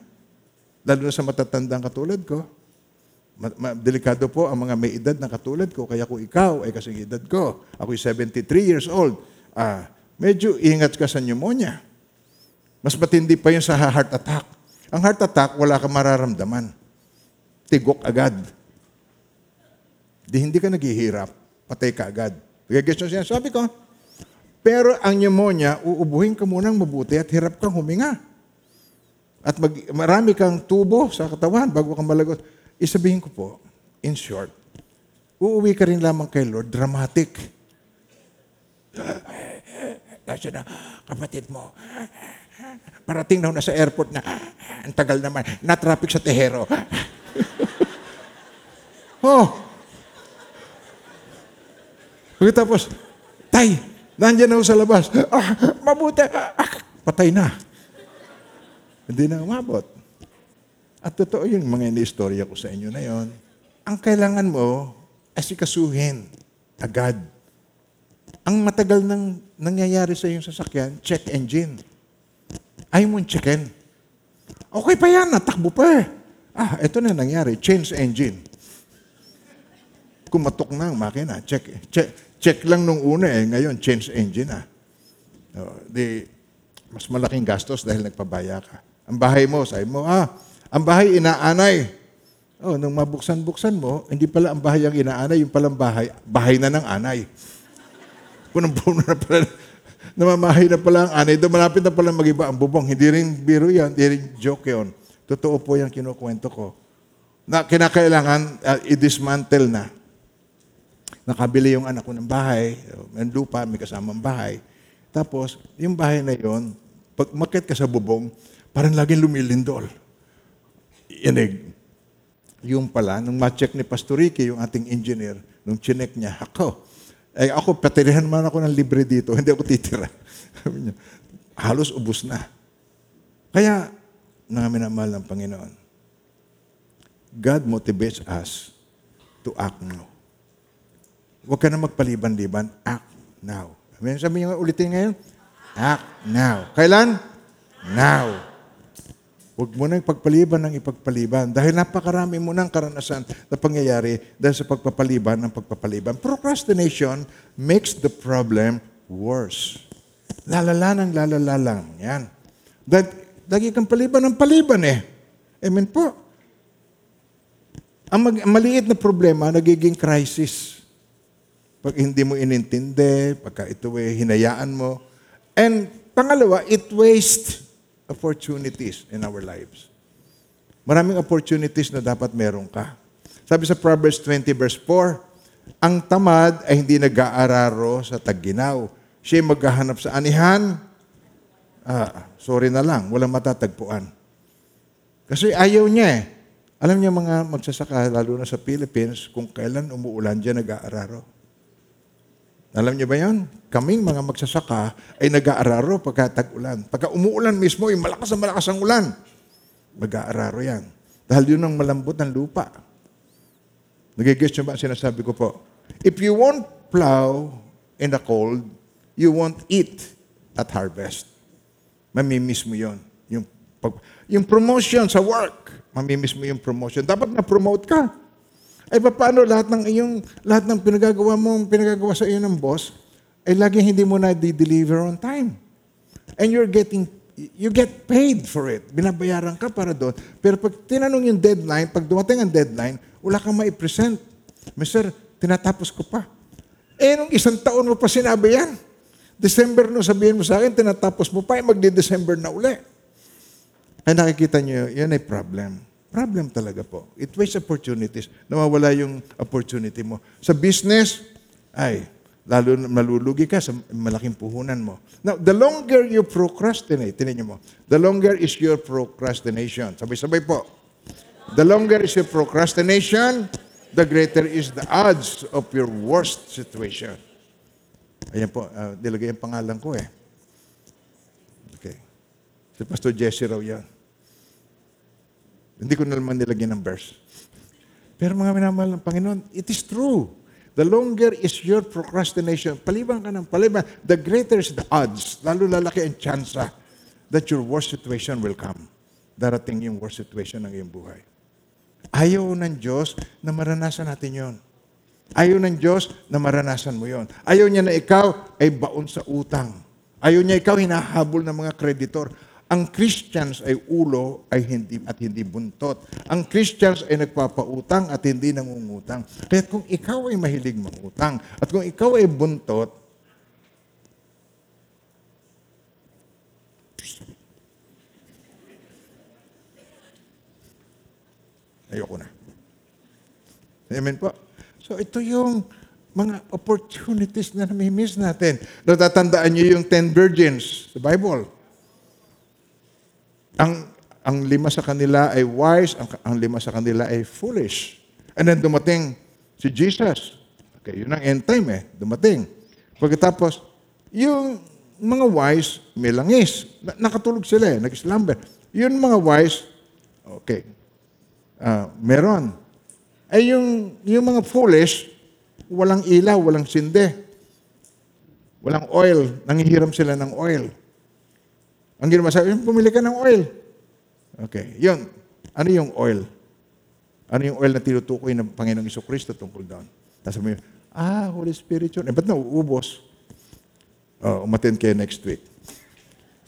Speaker 1: Lalo na sa matatandang katulad ko. Ma- ma- delikado po ang mga may edad na katulad ko. Kaya kung ikaw ay kasing edad ko, ako'y 73 years old, ah, medyo ingat ka sa pneumonia. Mas matindi pa yun sa heart attack. Ang heart attack, wala kang mararamdaman. Tigok agad. Di hindi ka naghihirap, patay ka agad. Gagets nyo sinasabi ko? Pero ang pneumonia, uubuhin ka munang mabuti at hirap kang huminga. At mag, marami kang tubo sa katawan bago ka malagot. Isabihin ko po, in short, uuwi ka rin lamang kay Lord, dramatic. Kasi na, kapatid mo, parating na ho na sa airport na, ang tagal naman, na-traffic sa Tehero. oh! Pagkatapos, tay, nandiyan na ho sa labas. Ah, mabuti. Ah, patay na. Hindi na umabot. At totoo yung mga iniistorya ko sa inyo na yon. Ang kailangan mo, asikasuhin agad. Ang matagal nang nangyayari sa iyong sasakyan, check engine. Ayaw mong checkin. Okay pa yan, natakbo pa eh. Ah, ito na nangyari, change engine. Kumatok na ang makina, check, check, check lang nung una eh, ngayon change engine ah. Oh, di, mas malaking gastos dahil nagpabaya ka. Ang bahay mo, sabi mo, ah, ang bahay inaanay. Oh, nung mabuksan-buksan mo, hindi pala ang bahay ang inaanay, yung palang bahay, bahay na ng anay. Punong-puno na pala, namamahay na pala ang anay. Doon malapit na pala mag-iba ang bubong. Hindi rin biro yan, hindi rin joke yun. Totoo po yung kinukwento ko. Na kinakailangan uh, i-dismantle na. Nakabili yung anak ko ng bahay, may lupa, may kasamang bahay. Tapos, yung bahay na yon, pag makit ka sa bubong, parang laging lumilindol. Inig. Yung pala, nung ma-check ni Pastor Ricky, yung ating engineer, nung chinek niya, ako, Eh ako, patirihan man ako ng libre dito, hindi ako titira. Halos ubus na. Kaya, mga minamahal ng Panginoon, God motivates us to act now. Huwag ka na magpaliban-liban, act now. Amen? Sabi niyo ulitin ngayon, act now. Kailan? Now. Huwag mo nang ipagpaliban ng ipagpaliban dahil napakarami mo ng karanasan na pangyayari dahil sa pagpapaliban ng pagpapaliban. Procrastination makes the problem worse. Lalala ng lalala lang. Yan. Dahil lagi kang paliban ng paliban eh. Amen po. Ang, mag, maliit na problema, nagiging crisis. Pag hindi mo inintindi, pagka ito eh, hinayaan mo. And pangalawa, it wastes opportunities in our lives. Maraming opportunities na dapat meron ka. Sabi sa Proverbs 20 verse 4, ang tamad ay hindi nag-aararo sa tagginaw. Siya maghahanap sa anihan. Ah, sorry na lang, walang matatagpuan. Kasi ayaw niya eh. Alam niya mga magsasaka, lalo na sa Philippines, kung kailan umuulan dyan, nag-aararo. Alam niyo ba yan? Kaming mga magsasaka ay nag-aararo pagka tag-ulan. Pagka umuulan mismo, yung malakas na malakas ang ulan, mag-aararo yan. Dahil yun ang malambot ng lupa. Nagigis niyo ba ang sinasabi ko po? If you won't plow in the cold, you won't eat at harvest. Mamimiss mo yun. Yung, pag, yung promotion sa work, mamimiss mo yung promotion. Dapat na-promote ka. Ay paano lahat ng iyong lahat ng pinagagawa mo, pinagagawa sa iyo ng boss, ay laging hindi mo na di-deliver on time. And you're getting you get paid for it. Binabayaran ka para doon. Pero pag tinanong yung deadline, pag dumating ang deadline, wala kang mai-present. Mister, tinatapos ko pa. Eh, nung isang taon mo pa sinabi yan. December no sabihin mo sa akin, tinatapos mo pa, eh, magdi-December na uli. Ay nakikita niyo, yun ay problem. Problem talaga po. It wastes opportunities. Nawawala yung opportunity mo. Sa business, ay, lalo malulugi ka sa malaking puhunan mo. Now, the longer you procrastinate, tinan mo, the longer is your procrastination. Sabay-sabay po. The longer is your procrastination, the greater is the odds of your worst situation. Ayan po, uh, nilagay ang pangalan ko eh. Okay. Si Pastor Jesse raw yan. Hindi ko na naman nilagyan ng verse. Pero mga minamahal ng Panginoon, it is true. The longer is your procrastination, paliban ka ng paliban, the greater is the odds, lalo lalaki ang tsansa that your worst situation will come. Darating yung worst situation ng iyong buhay. Ayaw ng Diyos na maranasan natin yon. Ayaw ng Diyos na maranasan mo yon. Ayaw niya na ikaw ay baon sa utang. Ayaw niya ikaw hinahabol ng mga kreditor. Ang Christians ay ulo ay hindi at hindi buntot. Ang Christians ay nagpapautang at hindi nangungutang. Kaya kung ikaw ay mahilig mangutang at kung ikaw ay buntot, ayoko na. Amen po. So ito yung mga opportunities na nami-miss natin. Natatandaan niyo yung 10 virgins sa Bible. Ang ang lima sa kanila ay wise, ang, ang lima sa kanila ay foolish. And then dumating si Jesus. Okay, yun ang end time eh. Dumating. Pagkatapos, yung mga wise, may langis. Na, nakatulog sila eh, nag-slumber. Yung mga wise, okay, uh, meron. Ay yung, yung mga foolish, walang ilaw, walang sinde. Walang oil. Nangihiram sila ng oil. Ang ginawa sabi, pumili ka ng oil. Okay, yun. Ano yung oil? Ano yung oil na tinutukoy ng Panginoong Iso Kristo tungkol doon? Tapos mo ah, Holy Spirit yun. Eh, ba't nauubos? Oh, umatin kayo next week.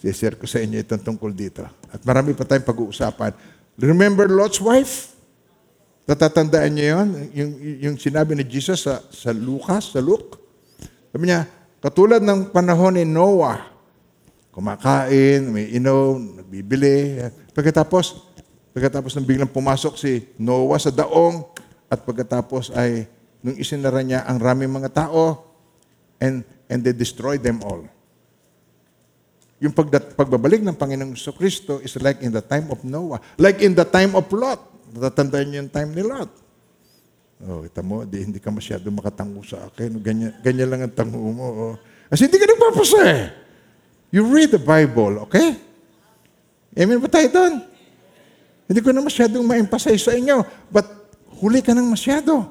Speaker 1: Si-share ko sa inyo itong tungkol dito. At marami pa tayong pag-uusapan. Remember Lot's wife? Natatandaan niyo yun? Yung, yung sinabi ni Jesus sa, sa Lucas, sa Luke? Sabi niya, katulad ng panahon ni Noah, kumakain, may inom, nagbibili. Pagkatapos, pagkatapos ng biglang pumasok si Noah sa daong at pagkatapos ay nung isinara niya ang raming mga tao and and they destroyed them all. Yung pagdat, pagbabalik ng Panginoong Kristo is like in the time of Noah. Like in the time of Lot. Natatandaan niyo yung time ni Lot. Oh, kita mo, di, hindi ka masyado makatango sa akin. Ganyan, ganyan lang ang tango mo. Oh. Hindi ka nagpapasa eh. You read the Bible, okay? Amen ba tayo doon? Hindi ko na masyadong ma-emphasize sa inyo. But huli ka nang masyado.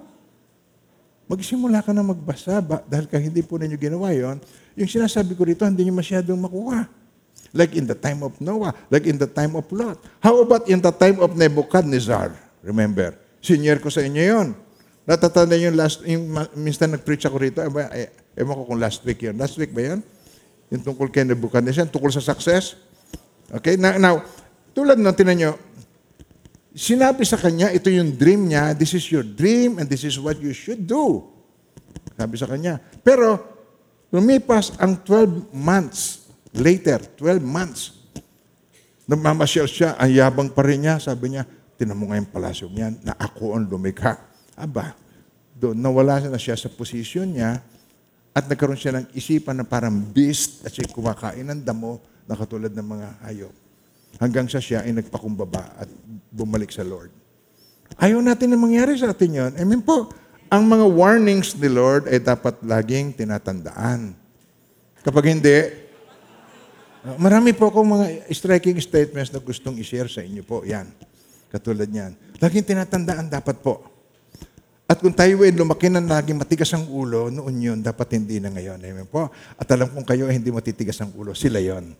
Speaker 1: Magsimula ka na magbasa ba, dahil kung hindi po ninyo ginawa yon, yung sinasabi ko rito, hindi nyo masyadong makuha. Like in the time of Noah, like in the time of Lot. How about in the time of Nebuchadnezzar? Remember, senior ko sa inyo yon. Natatanda yung last, yung minsan nag-preach ako rito, eba, eh, ewan ko kung last week yun. Last week ba yun? Yung tungkol kay Nebuchadnezzar, tungkol sa success. Okay, now, now tulad nung tinan nyo, sinabi sa kanya, ito yung dream niya, this is your dream and this is what you should do. Sabi sa kanya. Pero, lumipas ang 12 months later, 12 months, namamasyal siya, ang yabang pa rin niya, sabi niya, tinan mo nga palasyo niyan, na ako ang lumikha. Aba, doon nawala na siya sa posisyon niya at nagkaroon siya ng isipan na parang beast at siya kumakain ng damo na katulad ng mga hayop. Hanggang sa siya ay nagpakumbaba at bumalik sa Lord. Ayaw natin na mangyari sa atin yon. I mean po, ang mga warnings ni Lord ay dapat laging tinatandaan. Kapag hindi, uh, marami po akong mga striking statements na gustong i-share sa inyo po. Yan. Katulad niyan. Laging tinatandaan dapat po. At kung tayo ay lumaki na laging matigas ang ulo, noon yun, dapat hindi na ngayon. Amen po. At alam kong kayo ay hindi matitigas ang ulo, sila yon.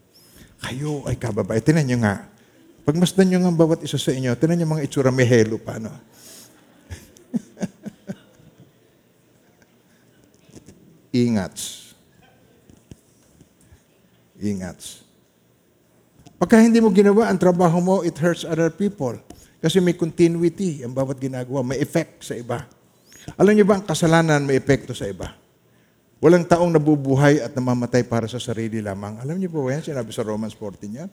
Speaker 1: Kayo ay kababay. Tinan nyo nga. Pagmasdan nyo nga bawat isa sa inyo, tinan nyo mga itsura may helo pa, no? Ingats. Ingats. Pagka hindi mo ginawa ang trabaho mo, it hurts other people. Kasi may continuity ang bawat ginagawa. May effect sa iba. Alam niyo ba, ang kasalanan may epekto sa iba. Walang taong nabubuhay at namamatay para sa sarili lamang. Alam niyo po ba yan? Sinabi sa Romans 14 yan.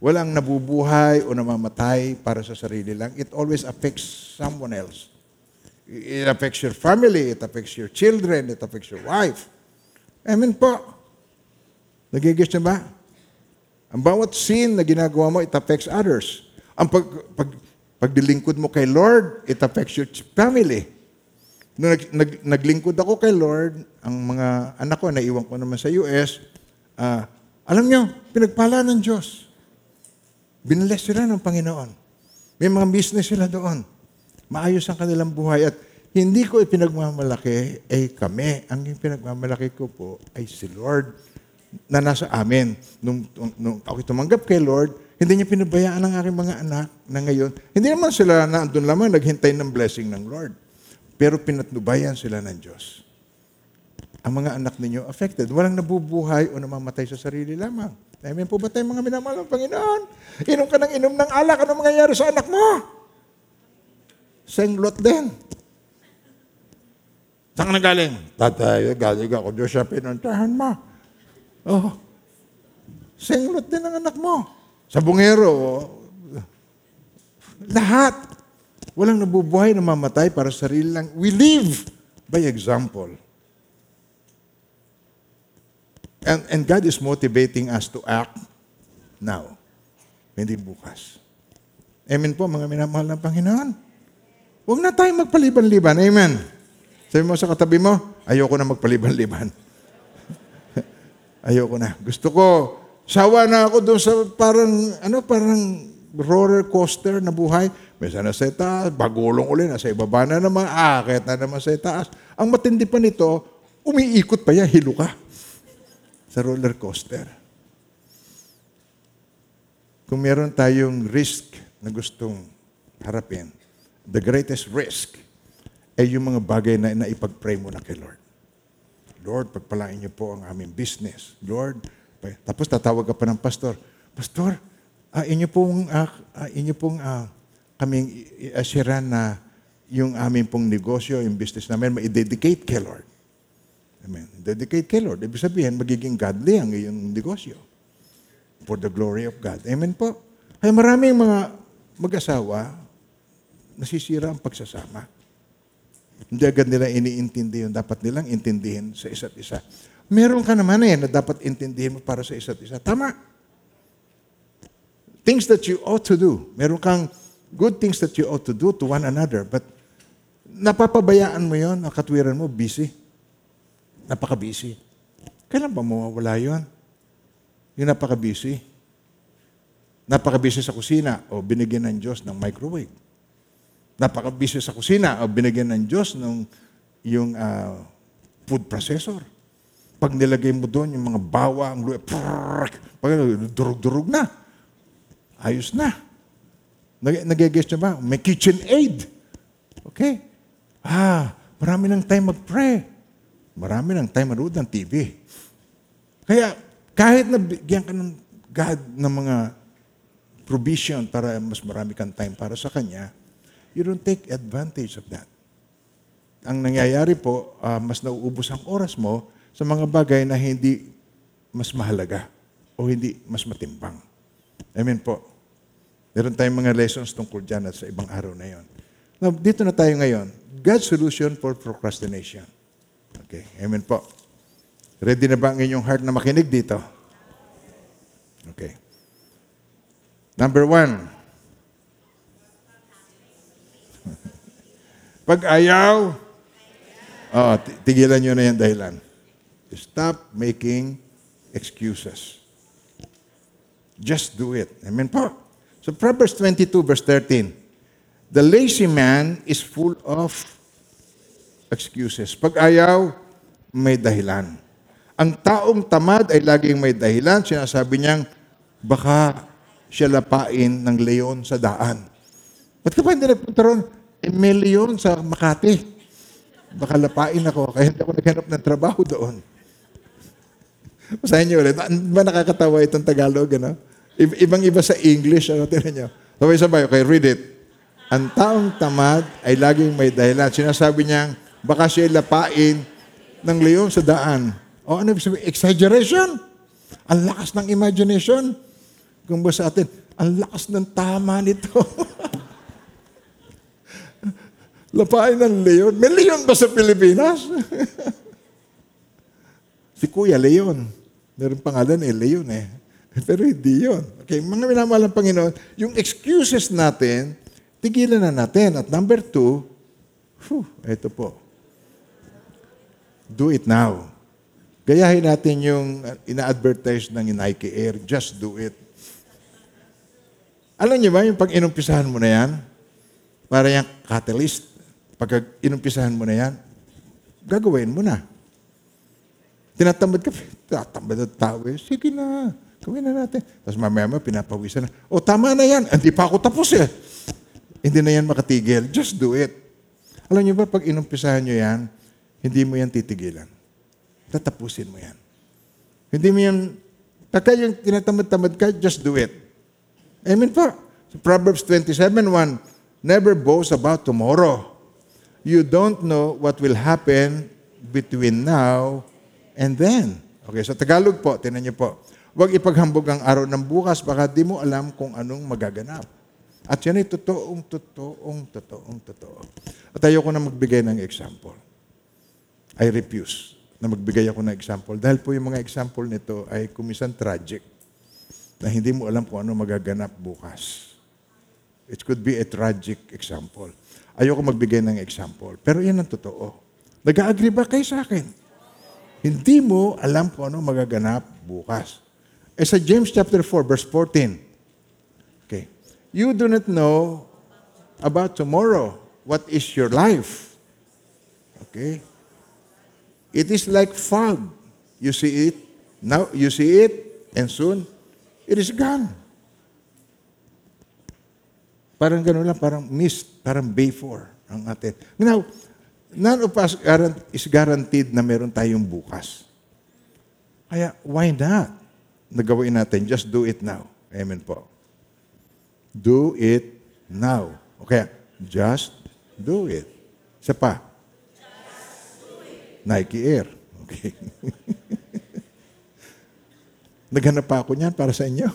Speaker 1: Walang nabubuhay o namamatay para sa sarili lang. It always affects someone else. It affects your family, it affects your children, it affects your wife. Amen po. Nagigis na ba? Ang bawat sin na ginagawa mo, it affects others. Ang pag, pag, pagdilingkod mo kay Lord, it affects your family. Nung nag, nag, naglingkod ako kay Lord, ang mga anak ko, naiwan ko naman sa US, ah, alam nyo, pinagpala ng Diyos. Binless sila ng Panginoon. May mga business sila doon. Maayos ang kanilang buhay. At hindi ko ipinagmamalaki ay kami. Ang pinagmamalaki ko po ay si Lord na nasa amin. Nung, nung ako tumanggap kay Lord, hindi niya pinabayaan ang aking mga anak na ngayon. Hindi naman sila na andun lamang naghintay ng blessing ng Lord. Pero pinatnubayan sila ng Diyos. Ang mga anak ninyo affected. Walang nabubuhay o namamatay sa sarili lamang. Amen po ba tayo mga minamahal ng Panginoon? Inom ka ng inom ng alak, ano mangyayari sa anak mo? Senglot din. Saan ka nagaling? Tatay, galing ako doon sa pinuntahan mo. Oh. Senglot din ang anak mo. Sa bungero, oh. lahat. Walang nabubuhay na mamatay para sa sarili lang. We live by example. And, and God is motivating us to act now, hindi bukas. Amen po, mga minamahal ng Panginoon. Huwag na tayong magpaliban-liban. Amen. Sabi mo sa katabi mo, ayoko na magpaliban-liban. ayoko na. Gusto ko, sawa na ako doon sa parang, ano, parang roller coaster na buhay. Minsan nasa itaas, bagulong uli, nasa ibaba na naman, akit na naman sa itaas. Ang matindi pa nito, umiikot pa yan, hilo ka sa roller coaster. Kung meron tayong risk na gustong harapin, the greatest risk ay yung mga bagay na naipag-pray mo na kay Lord. Lord, pagpalain niyo po ang aming business. Lord, tapos tatawag ka pa ng pastor, Pastor, ah, inyo pong, ah, ah, inyo pong ah, kaming i-assurean na yung aming pong negosyo, yung business namin, ma-dedicate kay Lord. Amen. Dedicate kay Lord. Ibig sabihin, magiging godly ang iyong negosyo. For the glory of God. Amen po. Ay maraming mga mag-asawa, nasisira ang pagsasama. Hindi agad nila iniintindi yung dapat nilang intindihin sa isa't isa. Meron ka naman eh na dapat intindihin mo para sa isa't isa. Tama. Things that you ought to do. Meron kang good things that you ought to do to one another. But napapabayaan mo yon, ang katwiran mo, busy. Napaka-busy. Kailan ba mawawala yon? Yung napaka-busy. Napaka-busy sa kusina o binigyan ng Diyos ng microwave. Napaka-busy sa kusina o binigyan ng Diyos ng yung ah, food processor. Pag nilagay mo doon yung mga bawang, pag durug-durug na. Ayos na. Nag- Nagigess nyo ba? May kitchen aid. Okay? Ah, marami ng time mag-pray. Marami ng time manood ng TV. Kaya, kahit na bigyan ka ng God ng mga provision para mas marami kang time para sa Kanya, you don't take advantage of that. Ang nangyayari po, ah, mas nauubos ang oras mo sa mga bagay na hindi mas mahalaga o hindi mas matimbang. Amen po. Meron tayong mga lessons tungkol dyan at sa ibang araw na yon. Now, dito na tayo ngayon. God's solution for procrastination. Okay, amen po. Ready na ba ang inyong heart na makinig dito? Okay. Number one. Pag ayaw, oh, ti- tigilan nyo na yung dahilan. Stop making excuses. Just do it. Amen po. So Proverbs 22 verse 13. The lazy man is full of excuses. Pag ayaw, may dahilan. Ang taong tamad ay laging may dahilan. Sinasabi niyang, baka siya lapain ng leon sa daan. Ba't ka pa hindi nagpunta ron? Eh, may leon sa Makati. Baka lapain ako, kaya hindi ako naghanap ng trabaho doon. Basahin niyo ulit. Ba nakakatawa itong Tagalog, ano? Ibang-iba sa English, ano? Tinan niyo. Sabay-sabay, okay, read it. Ang taong tamad ay laging may dahilan. Sinasabi niyang, baka siya lapain ng leon sa daan. O ano ibig sabihin? Exaggeration. Ang lakas ng imagination. Kung ba sa atin, ang lakas ng tama nito. lapain ng leon. May leon ba sa Pilipinas? Si Kuya Leon. Meron pangalan eh, Leon eh. Pero hindi yun. Okay, mga minamahal ng Panginoon, yung excuses natin, tigilan na natin. At number two, whew, ito po. Do it now. Gayahin natin yung uh, ina-advertise ng Nike Air, just do it. Alam niyo ba, yung pag inumpisahan mo na yan, para yung catalyst, pag inumpisahan mo na yan, gagawin mo na. Tinatamad ka, tatamad ang tao eh. Sige na, gawin na natin. Tapos mamaya mo, pinapawisan na. O, tama na yan. Hindi pa ako tapos eh. Hindi na yan makatigil. Just do it. Alam niyo ba, pag inumpisahan niyo yan, hindi mo yan titigilan. Tatapusin mo yan. Hindi mo yan, pagka yung tinatamad-tamad ka, just do it. Amen po. So Proverbs 27.1, Never boast about tomorrow. You don't know what will happen between now and then. Okay, sa Tagalog po, tinan niyo po. Huwag ipaghambog ang araw ng bukas, baka di mo alam kung anong magaganap. At yan ay totoong, totoong, totoong, totoo. At ayoko na magbigay ng example. I refuse na magbigay ako ng example. Dahil po yung mga example nito ay kumisan tragic na hindi mo alam kung ano magaganap bukas. It could be a tragic example. Ayoko magbigay ng example. Pero yan ang totoo. Nag-agree ba kayo sa akin? Hindi mo alam kung ano magaganap bukas. Eh sa James chapter 4, verse 14. Okay. You do not know about tomorrow. What is your life? Okay. It is like fog. You see it, now you see it, and soon it is gone. Parang gano'n lang, parang mist, parang before ang atin. Now, none of us is guaranteed na meron tayong bukas. Kaya, why not? Nagawin natin, just do it now. Amen po. Do it now. Okay, just do it. Isa pa. Nike Air. Okay. Naghanap pa ako niyan para sa inyo.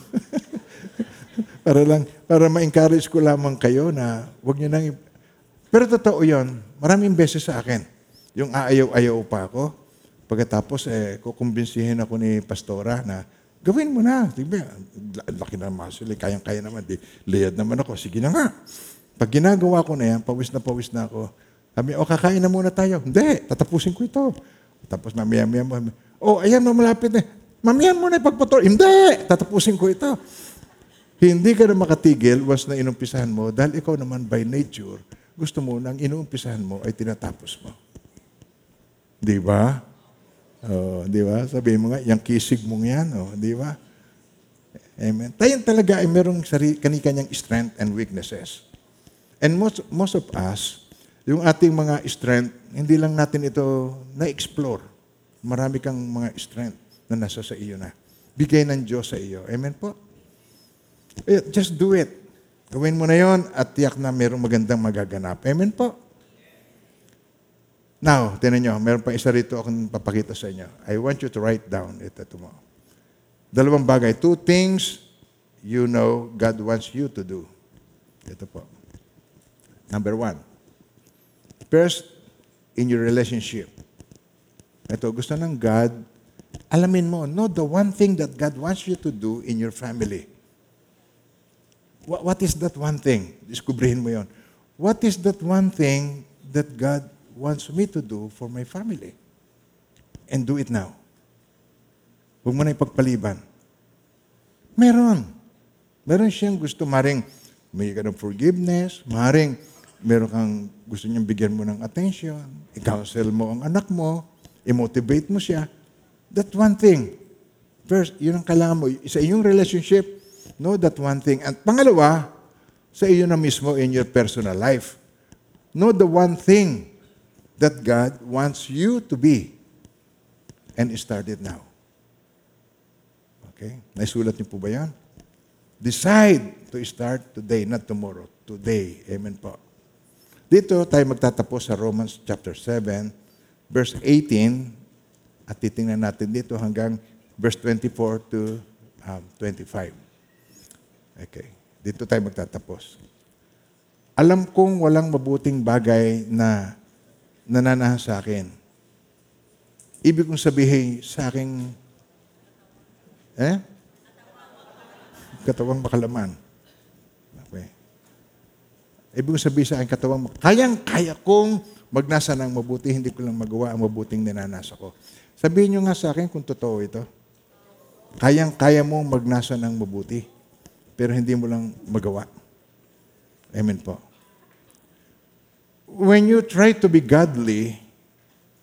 Speaker 1: para lang, para ma-encourage ko lamang kayo na wag niyo nang... Pero totoo yon maraming beses sa akin. Yung aayaw-ayaw pa ako. Pagkatapos, eh, kukumbinsihin ako ni Pastora na, gawin mo na. Diba, la- laki na muscle, eh, kayang-kaya naman. Di, liyad naman ako. Sige na nga. Pag ginagawa ko na yan, pawis na pawis na ako, Sabi, o kakain na muna tayo. Hindi, tatapusin ko ito. Tapos mamaya, mamaya, mamaya. O, ayan, malapit na. Mamaya muna ipagpatuloy. Hindi, tatapusin ko ito. Hindi ka na makatigil once na inumpisahan mo dahil ikaw naman by nature, gusto mo nang inumpisahan mo ay tinatapos mo. Di ba? Oh, di ba? Sabihin mo nga, yung kisig mong yan, oh, di ba? Amen. Tayo talaga ay merong kani-kanyang strength and weaknesses. And most, most of us, yung ating mga strength, hindi lang natin ito na-explore. Marami kang mga strength na nasa sa iyo na. Bigay ng Diyos sa iyo. Amen po? Eh, Just do it. Gawin mo na yon at tiyak na merong magandang magaganap. Amen po? Now, tinan nyo, meron pa isa rito akong papakita sa inyo. I want you to write down ito mo. Dalawang bagay. Two things you know God wants you to do. Ito po. Number one. First, in your relationship. Ito, gusto ng God, alamin mo, know the one thing that God wants you to do in your family. What, what is that one thing? Diskubrihin mo yon. What is that one thing that God wants me to do for my family? And do it now. Huwag mo na ipagpaliban. Meron. Meron siyang gusto. Maring may ka ng forgiveness. Maring meron kang gusto niyang bigyan mo ng attention. I-counsel mo ang anak mo. I-motivate mo siya. That one thing. First, yun ang kailangan mo. Sa iyong relationship, know that one thing. At pangalawa, sa iyo na mismo in your personal life. Know the one thing that God wants you to be. And start it now. Okay? Naisulat niyo po ba yan? Decide to start today, not tomorrow. Today. Amen po. Dito tayo magtatapos sa Romans chapter 7, verse 18, at titingnan natin dito hanggang verse 24 to um, 25. Okay. Dito tayo magtatapos. Alam kong walang mabuting bagay na nananahan sa akin. Ibig kong sabihin sa aking eh? Katawang makalaman. Okay. Ibig kong sabihin sa akin, katawang kayang-kaya kong magnasa ng mabuti, hindi ko lang magawa ang mabuting ninanasa ko. Sabihin nyo nga sa akin kung totoo ito. Kayang-kaya mong magnasa ng mabuti, pero hindi mo lang magawa. Amen po. When you try to be godly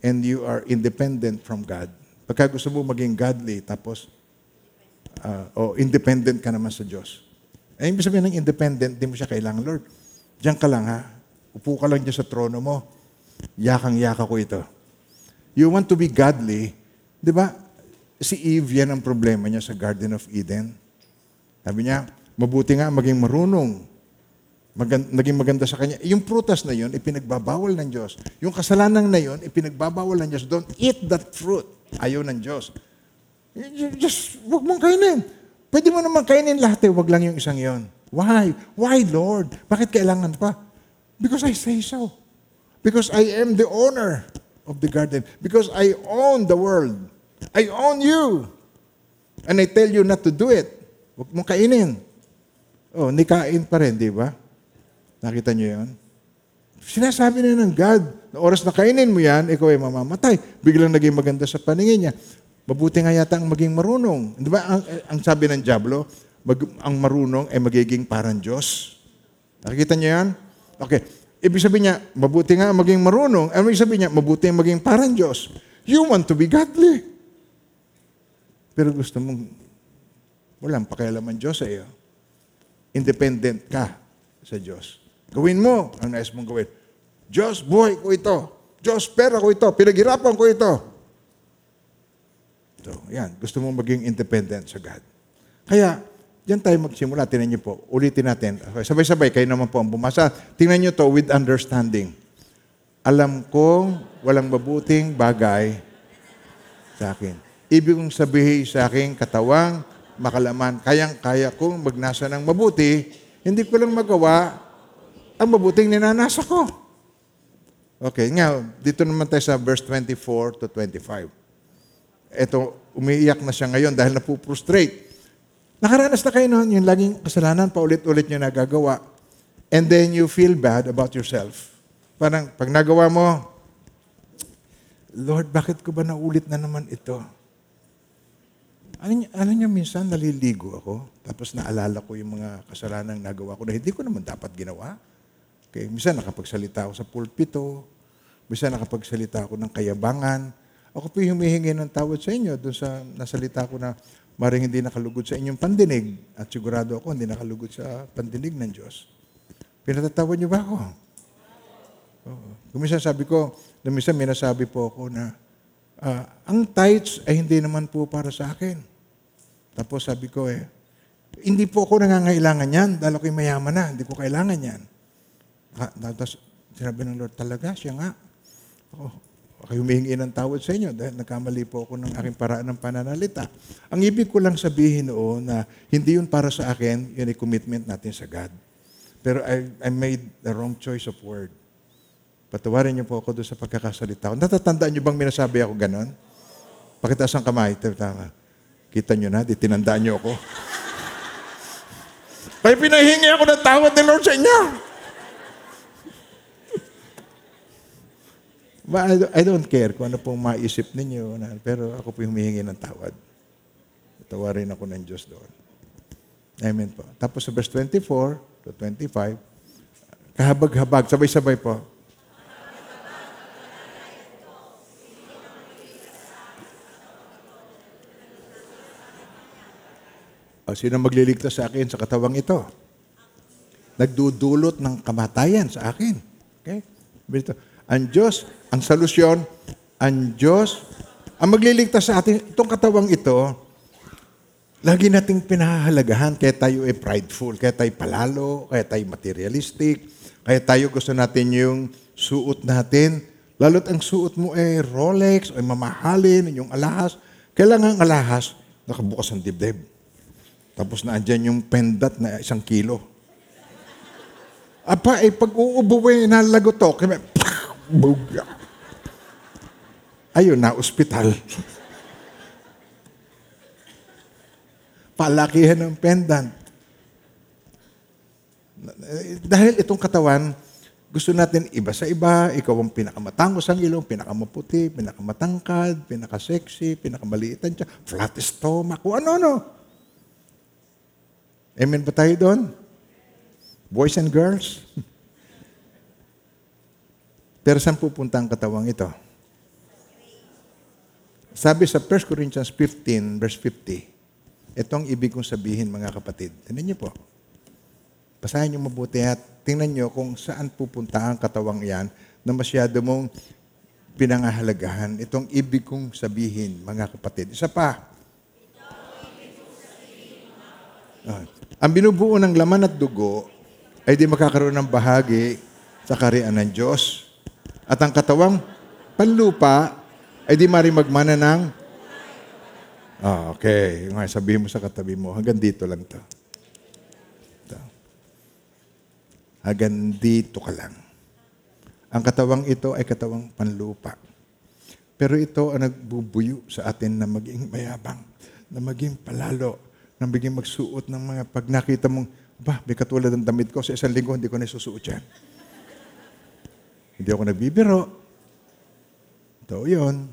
Speaker 1: and you are independent from God, pagka gusto mo maging godly, tapos uh, o independent ka naman sa Diyos. Eh, ibig sabihin ng independent, di mo siya kailangan, Lord. Diyan ka lang ha. Upo ka lang dyan sa trono mo. Yakang-yaka ko ito. You want to be godly, di ba? Si Eve, yan ang problema niya sa Garden of Eden. Sabi niya, mabuti nga maging marunong. Magan- naging maganda sa kanya. Yung prutas na yun, ipinagbabawal ng Diyos. Yung kasalanan na yun, ipinagbabawal ng Diyos. Don't eat that fruit. Ayaw ng Diyos. Just, wag mong kainin. Pwede mo naman kainin lahat eh, wag lang yung isang yon. Why? Why, Lord? Bakit kailangan pa? Because I say so. Because I am the owner of the garden. Because I own the world. I own you. And I tell you not to do it. Huwag mong kainin. Oh, nikain pa rin, di ba? Nakita niyo yun? Sinasabi na ng God, na oras na kainin mo yan, ikaw ay mamamatay. Biglang naging maganda sa paningin niya. Mabuti nga yata ang maging marunong. Di ba, ang, ang sabi ng Diablo, mag, ang marunong ay magiging parang Diyos. Nakikita niyo yan? Okay. Ibig sabihin niya, mabuti nga maging marunong. Ano ibig sabihin niya, mabuti ang maging parang Diyos. You want to be godly. Pero gusto mong, walang pakialaman Diyos sa iyo. Independent ka sa Diyos. Gawin mo ang nais mong gawin. Diyos, buhay ko ito. Diyos, pera ko ito. Pinaghirapan ko ito. So, yan. Gusto mong maging independent sa God. Kaya, diyan tayo magsimula. Tingnan niyo po. Ulitin natin. Sabay-sabay, kayo naman po ang bumasa. Tingnan niyo to with understanding. Alam kong walang mabuting bagay sa akin. Ibig kong sabihin sa aking katawang makalaman, kayang-kaya kong magnasa ng mabuti, hindi ko lang magawa ang mabuting ninanasa ko. Okay, nga, dito naman tayo sa verse 24 to 25. Ito, umiiyak na siya ngayon dahil napuprostrate. Nakaranas na kayo noon, yung laging kasalanan, paulit-ulit nyo nagagawa. And then you feel bad about yourself. parang pag nagawa mo, Lord, bakit ko ba naulit na naman ito? Alam niyo, alam niyo, minsan naliligo ako, tapos naalala ko yung mga kasalanan nagawa ko na hindi ko naman dapat ginawa. Okay, minsan nakapagsalita ako sa pulpito, minsan nakapagsalita ako ng kayabangan. Ako po humihingi ng tawad sa inyo doon sa nasalita ko na maring hindi nakalugod sa inyong pandinig at sigurado ako hindi nakalugod sa pandinig ng Diyos. Pinatatawad niyo ba ako? Oo. Kuminsan sabi ko, minsan may nasabi po ako na ah, ang tithes ay hindi naman po para sa akin. Tapos sabi ko eh, hindi po ako nangangailangan yan dahil ako'y mayaman na, hindi ko kailangan yan. Tapos sinabi ng Lord, talaga siya nga. Ako, ako humihingi ng tawad sa inyo dahil nagkamali po ako ng aking paraan ng pananalita. Ang ibig ko lang sabihin noon na hindi yun para sa akin, yun ay commitment natin sa God. Pero I, I made the wrong choice of word. Patawarin niyo po ako doon sa pagkakasalita ko. Natatandaan niyo bang minasabi ako ganon? Pakitaas ang kamay. Tama. Kita niyo na, di tinandaan niyo ako. Kaya pinahingi ako ng tawad ni Lord sa inyo. I, don't- care kung ano pong maisip ninyo. Pero ako po yung humihingi ng tawad. Tawarin ako ng Diyos doon. Amen po. Tapos sa verse 24 to 25, kahabag-habag, sabay-sabay po. O, sino magliligtas sa akin sa katawang ito? Nagdudulot ng kamatayan sa akin. Okay? Dito. Ang Diyos, ang solusyon, ang Diyos, ang magliligtas sa atin, itong katawang ito, lagi nating pinahahalagahan kaya tayo ay prideful, kaya tayo palalo, kaya tayo materialistic, kaya tayo gusto natin yung suot natin. Lalo't ang suot mo ay Rolex, ay mamahalin, yung alahas. Kailangan ang alahas, nakabukas ang dibdib. Tapos na andyan yung pendat na isang kilo. Apa, eh, pag uubuwi, nalagotok. Kaya, buga. Ayun, na ospital. Palakihan ng pendant. Dahil itong katawan, gusto natin iba sa iba, ikaw ang pinakamatangos ang ilong, pinakamaputi, pinakamatangkad, pinakasexy, pinakamaliitan siya, flat stomach, kung ano-ano. Amen ba tayo doon? Boys and girls? Pero saan pupunta ang katawang ito? Sabi sa 1 Corinthians 15, verse 50, ito ibig kong sabihin mga kapatid. Tingnan niyo po. Basahin niyo mabuti at tingnan niyo kung saan pupunta ang katawang yan na masyado mong pinangahalagahan. Itong ibig kong sabihin, mga kapatid. Isa pa. Ah, ang binubuo ng laman at dugo ay di makakaroon ng bahagi sa karian ng Diyos. At ang katawang panlupa ay di mari magmana ng... Ah, okay. Nga, sabihin mo sa katabi mo, hanggang dito lang to. Ito. Hanggang dito ka lang. Ang katawang ito ay katawang panlupa. Pero ito ang nagbubuyo sa atin na maging mayabang, na maging palalo, na maging magsuot ng mga pag nakita mong, ba, may katulad ng damit ko, sa isang linggo hindi ko na isusuot yan. Hindi ako nagbibiro. Ito yun.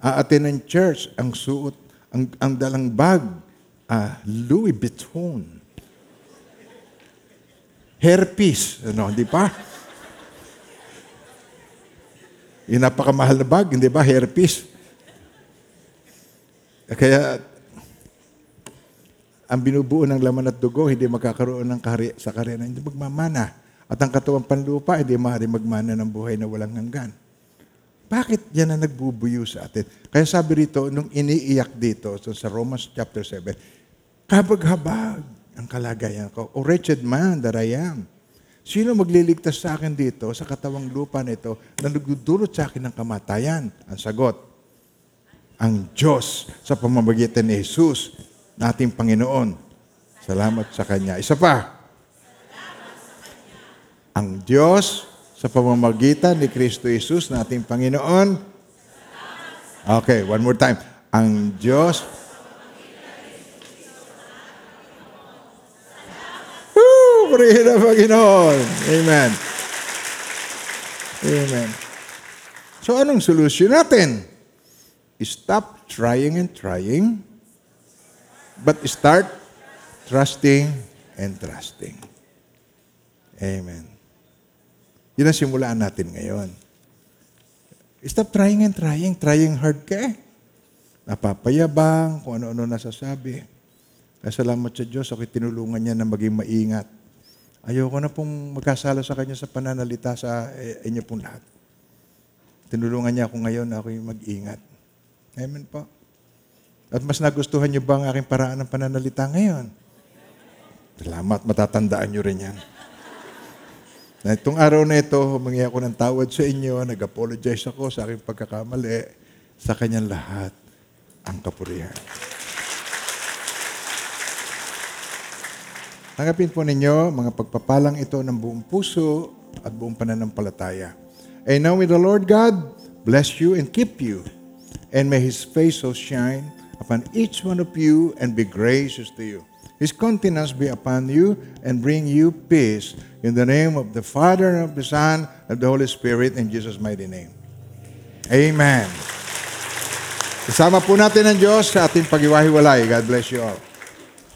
Speaker 1: Aatin ng church, ang suot, ang, ang dalang bag, ah, Louis Vuitton. Hairpiece, ano, di pa? Yung napakamahal na bag, hindi ba? Hairpiece. Kaya, ang binubuo ng laman at dugo, hindi magkakaroon ng kari, sa karya hindi magmamana. At ang katuwang panlupa, hindi maaari magmana ng buhay na walang hanggan. Bakit yan na nagbubuyo sa atin? Kaya sabi rito, nung iniiyak dito so sa Romans chapter 7, kabag-habag ang kalagayan ko. O wretched man that I am. Sino magliligtas sa akin dito sa katawang lupa nito na nagdudulot sa akin ng kamatayan? Ang sagot, ang Diyos sa pamamagitan ni Jesus, nating Panginoon. Salamat sa Kanya. Isa pa. Ang Diyos sa pamamagitan ni Kristo Jesus, nating Panginoon. Okay, one more time. Ang Diyos Woo! Purihin ang Panginoon. Amen. Amen. So anong solution natin? Stop trying and trying, but start trusting and trusting. Amen. Yun ang simulaan natin ngayon. Stop trying and trying. Trying hard ka eh. Napapayabang, kung ano-ano nasasabi. Kaya salamat sa Diyos, ako'y tinulungan niya na maging maingat. Ayoko na pong magkasala sa Kanya sa pananalita sa eh, inyo pong lahat. Tinulungan niya ako ngayon na ako'y mag-ingat. Amen po. At mas nagustuhan niyo ba ang aking paraan ng pananalita ngayon? Salamat, matatandaan niyo rin yan. Na itong araw na ito, humingi ako ng tawad sa inyo, nag-apologize ako sa aking pagkakamali, sa kanyang lahat ang kapurihan. Tanggapin po ninyo mga pagpapalang ito ng buong puso at buong pananampalataya. And now may the Lord God bless you and keep you. And may His face so shine upon each one of you and be gracious to you. His countenance be upon you and bring you peace in the name of the Father, and of the Son, and of the Holy Spirit, in Jesus' mighty name. Amen. Kasama po natin ang Diyos sa ating pag-iwahiwalay. God bless you all.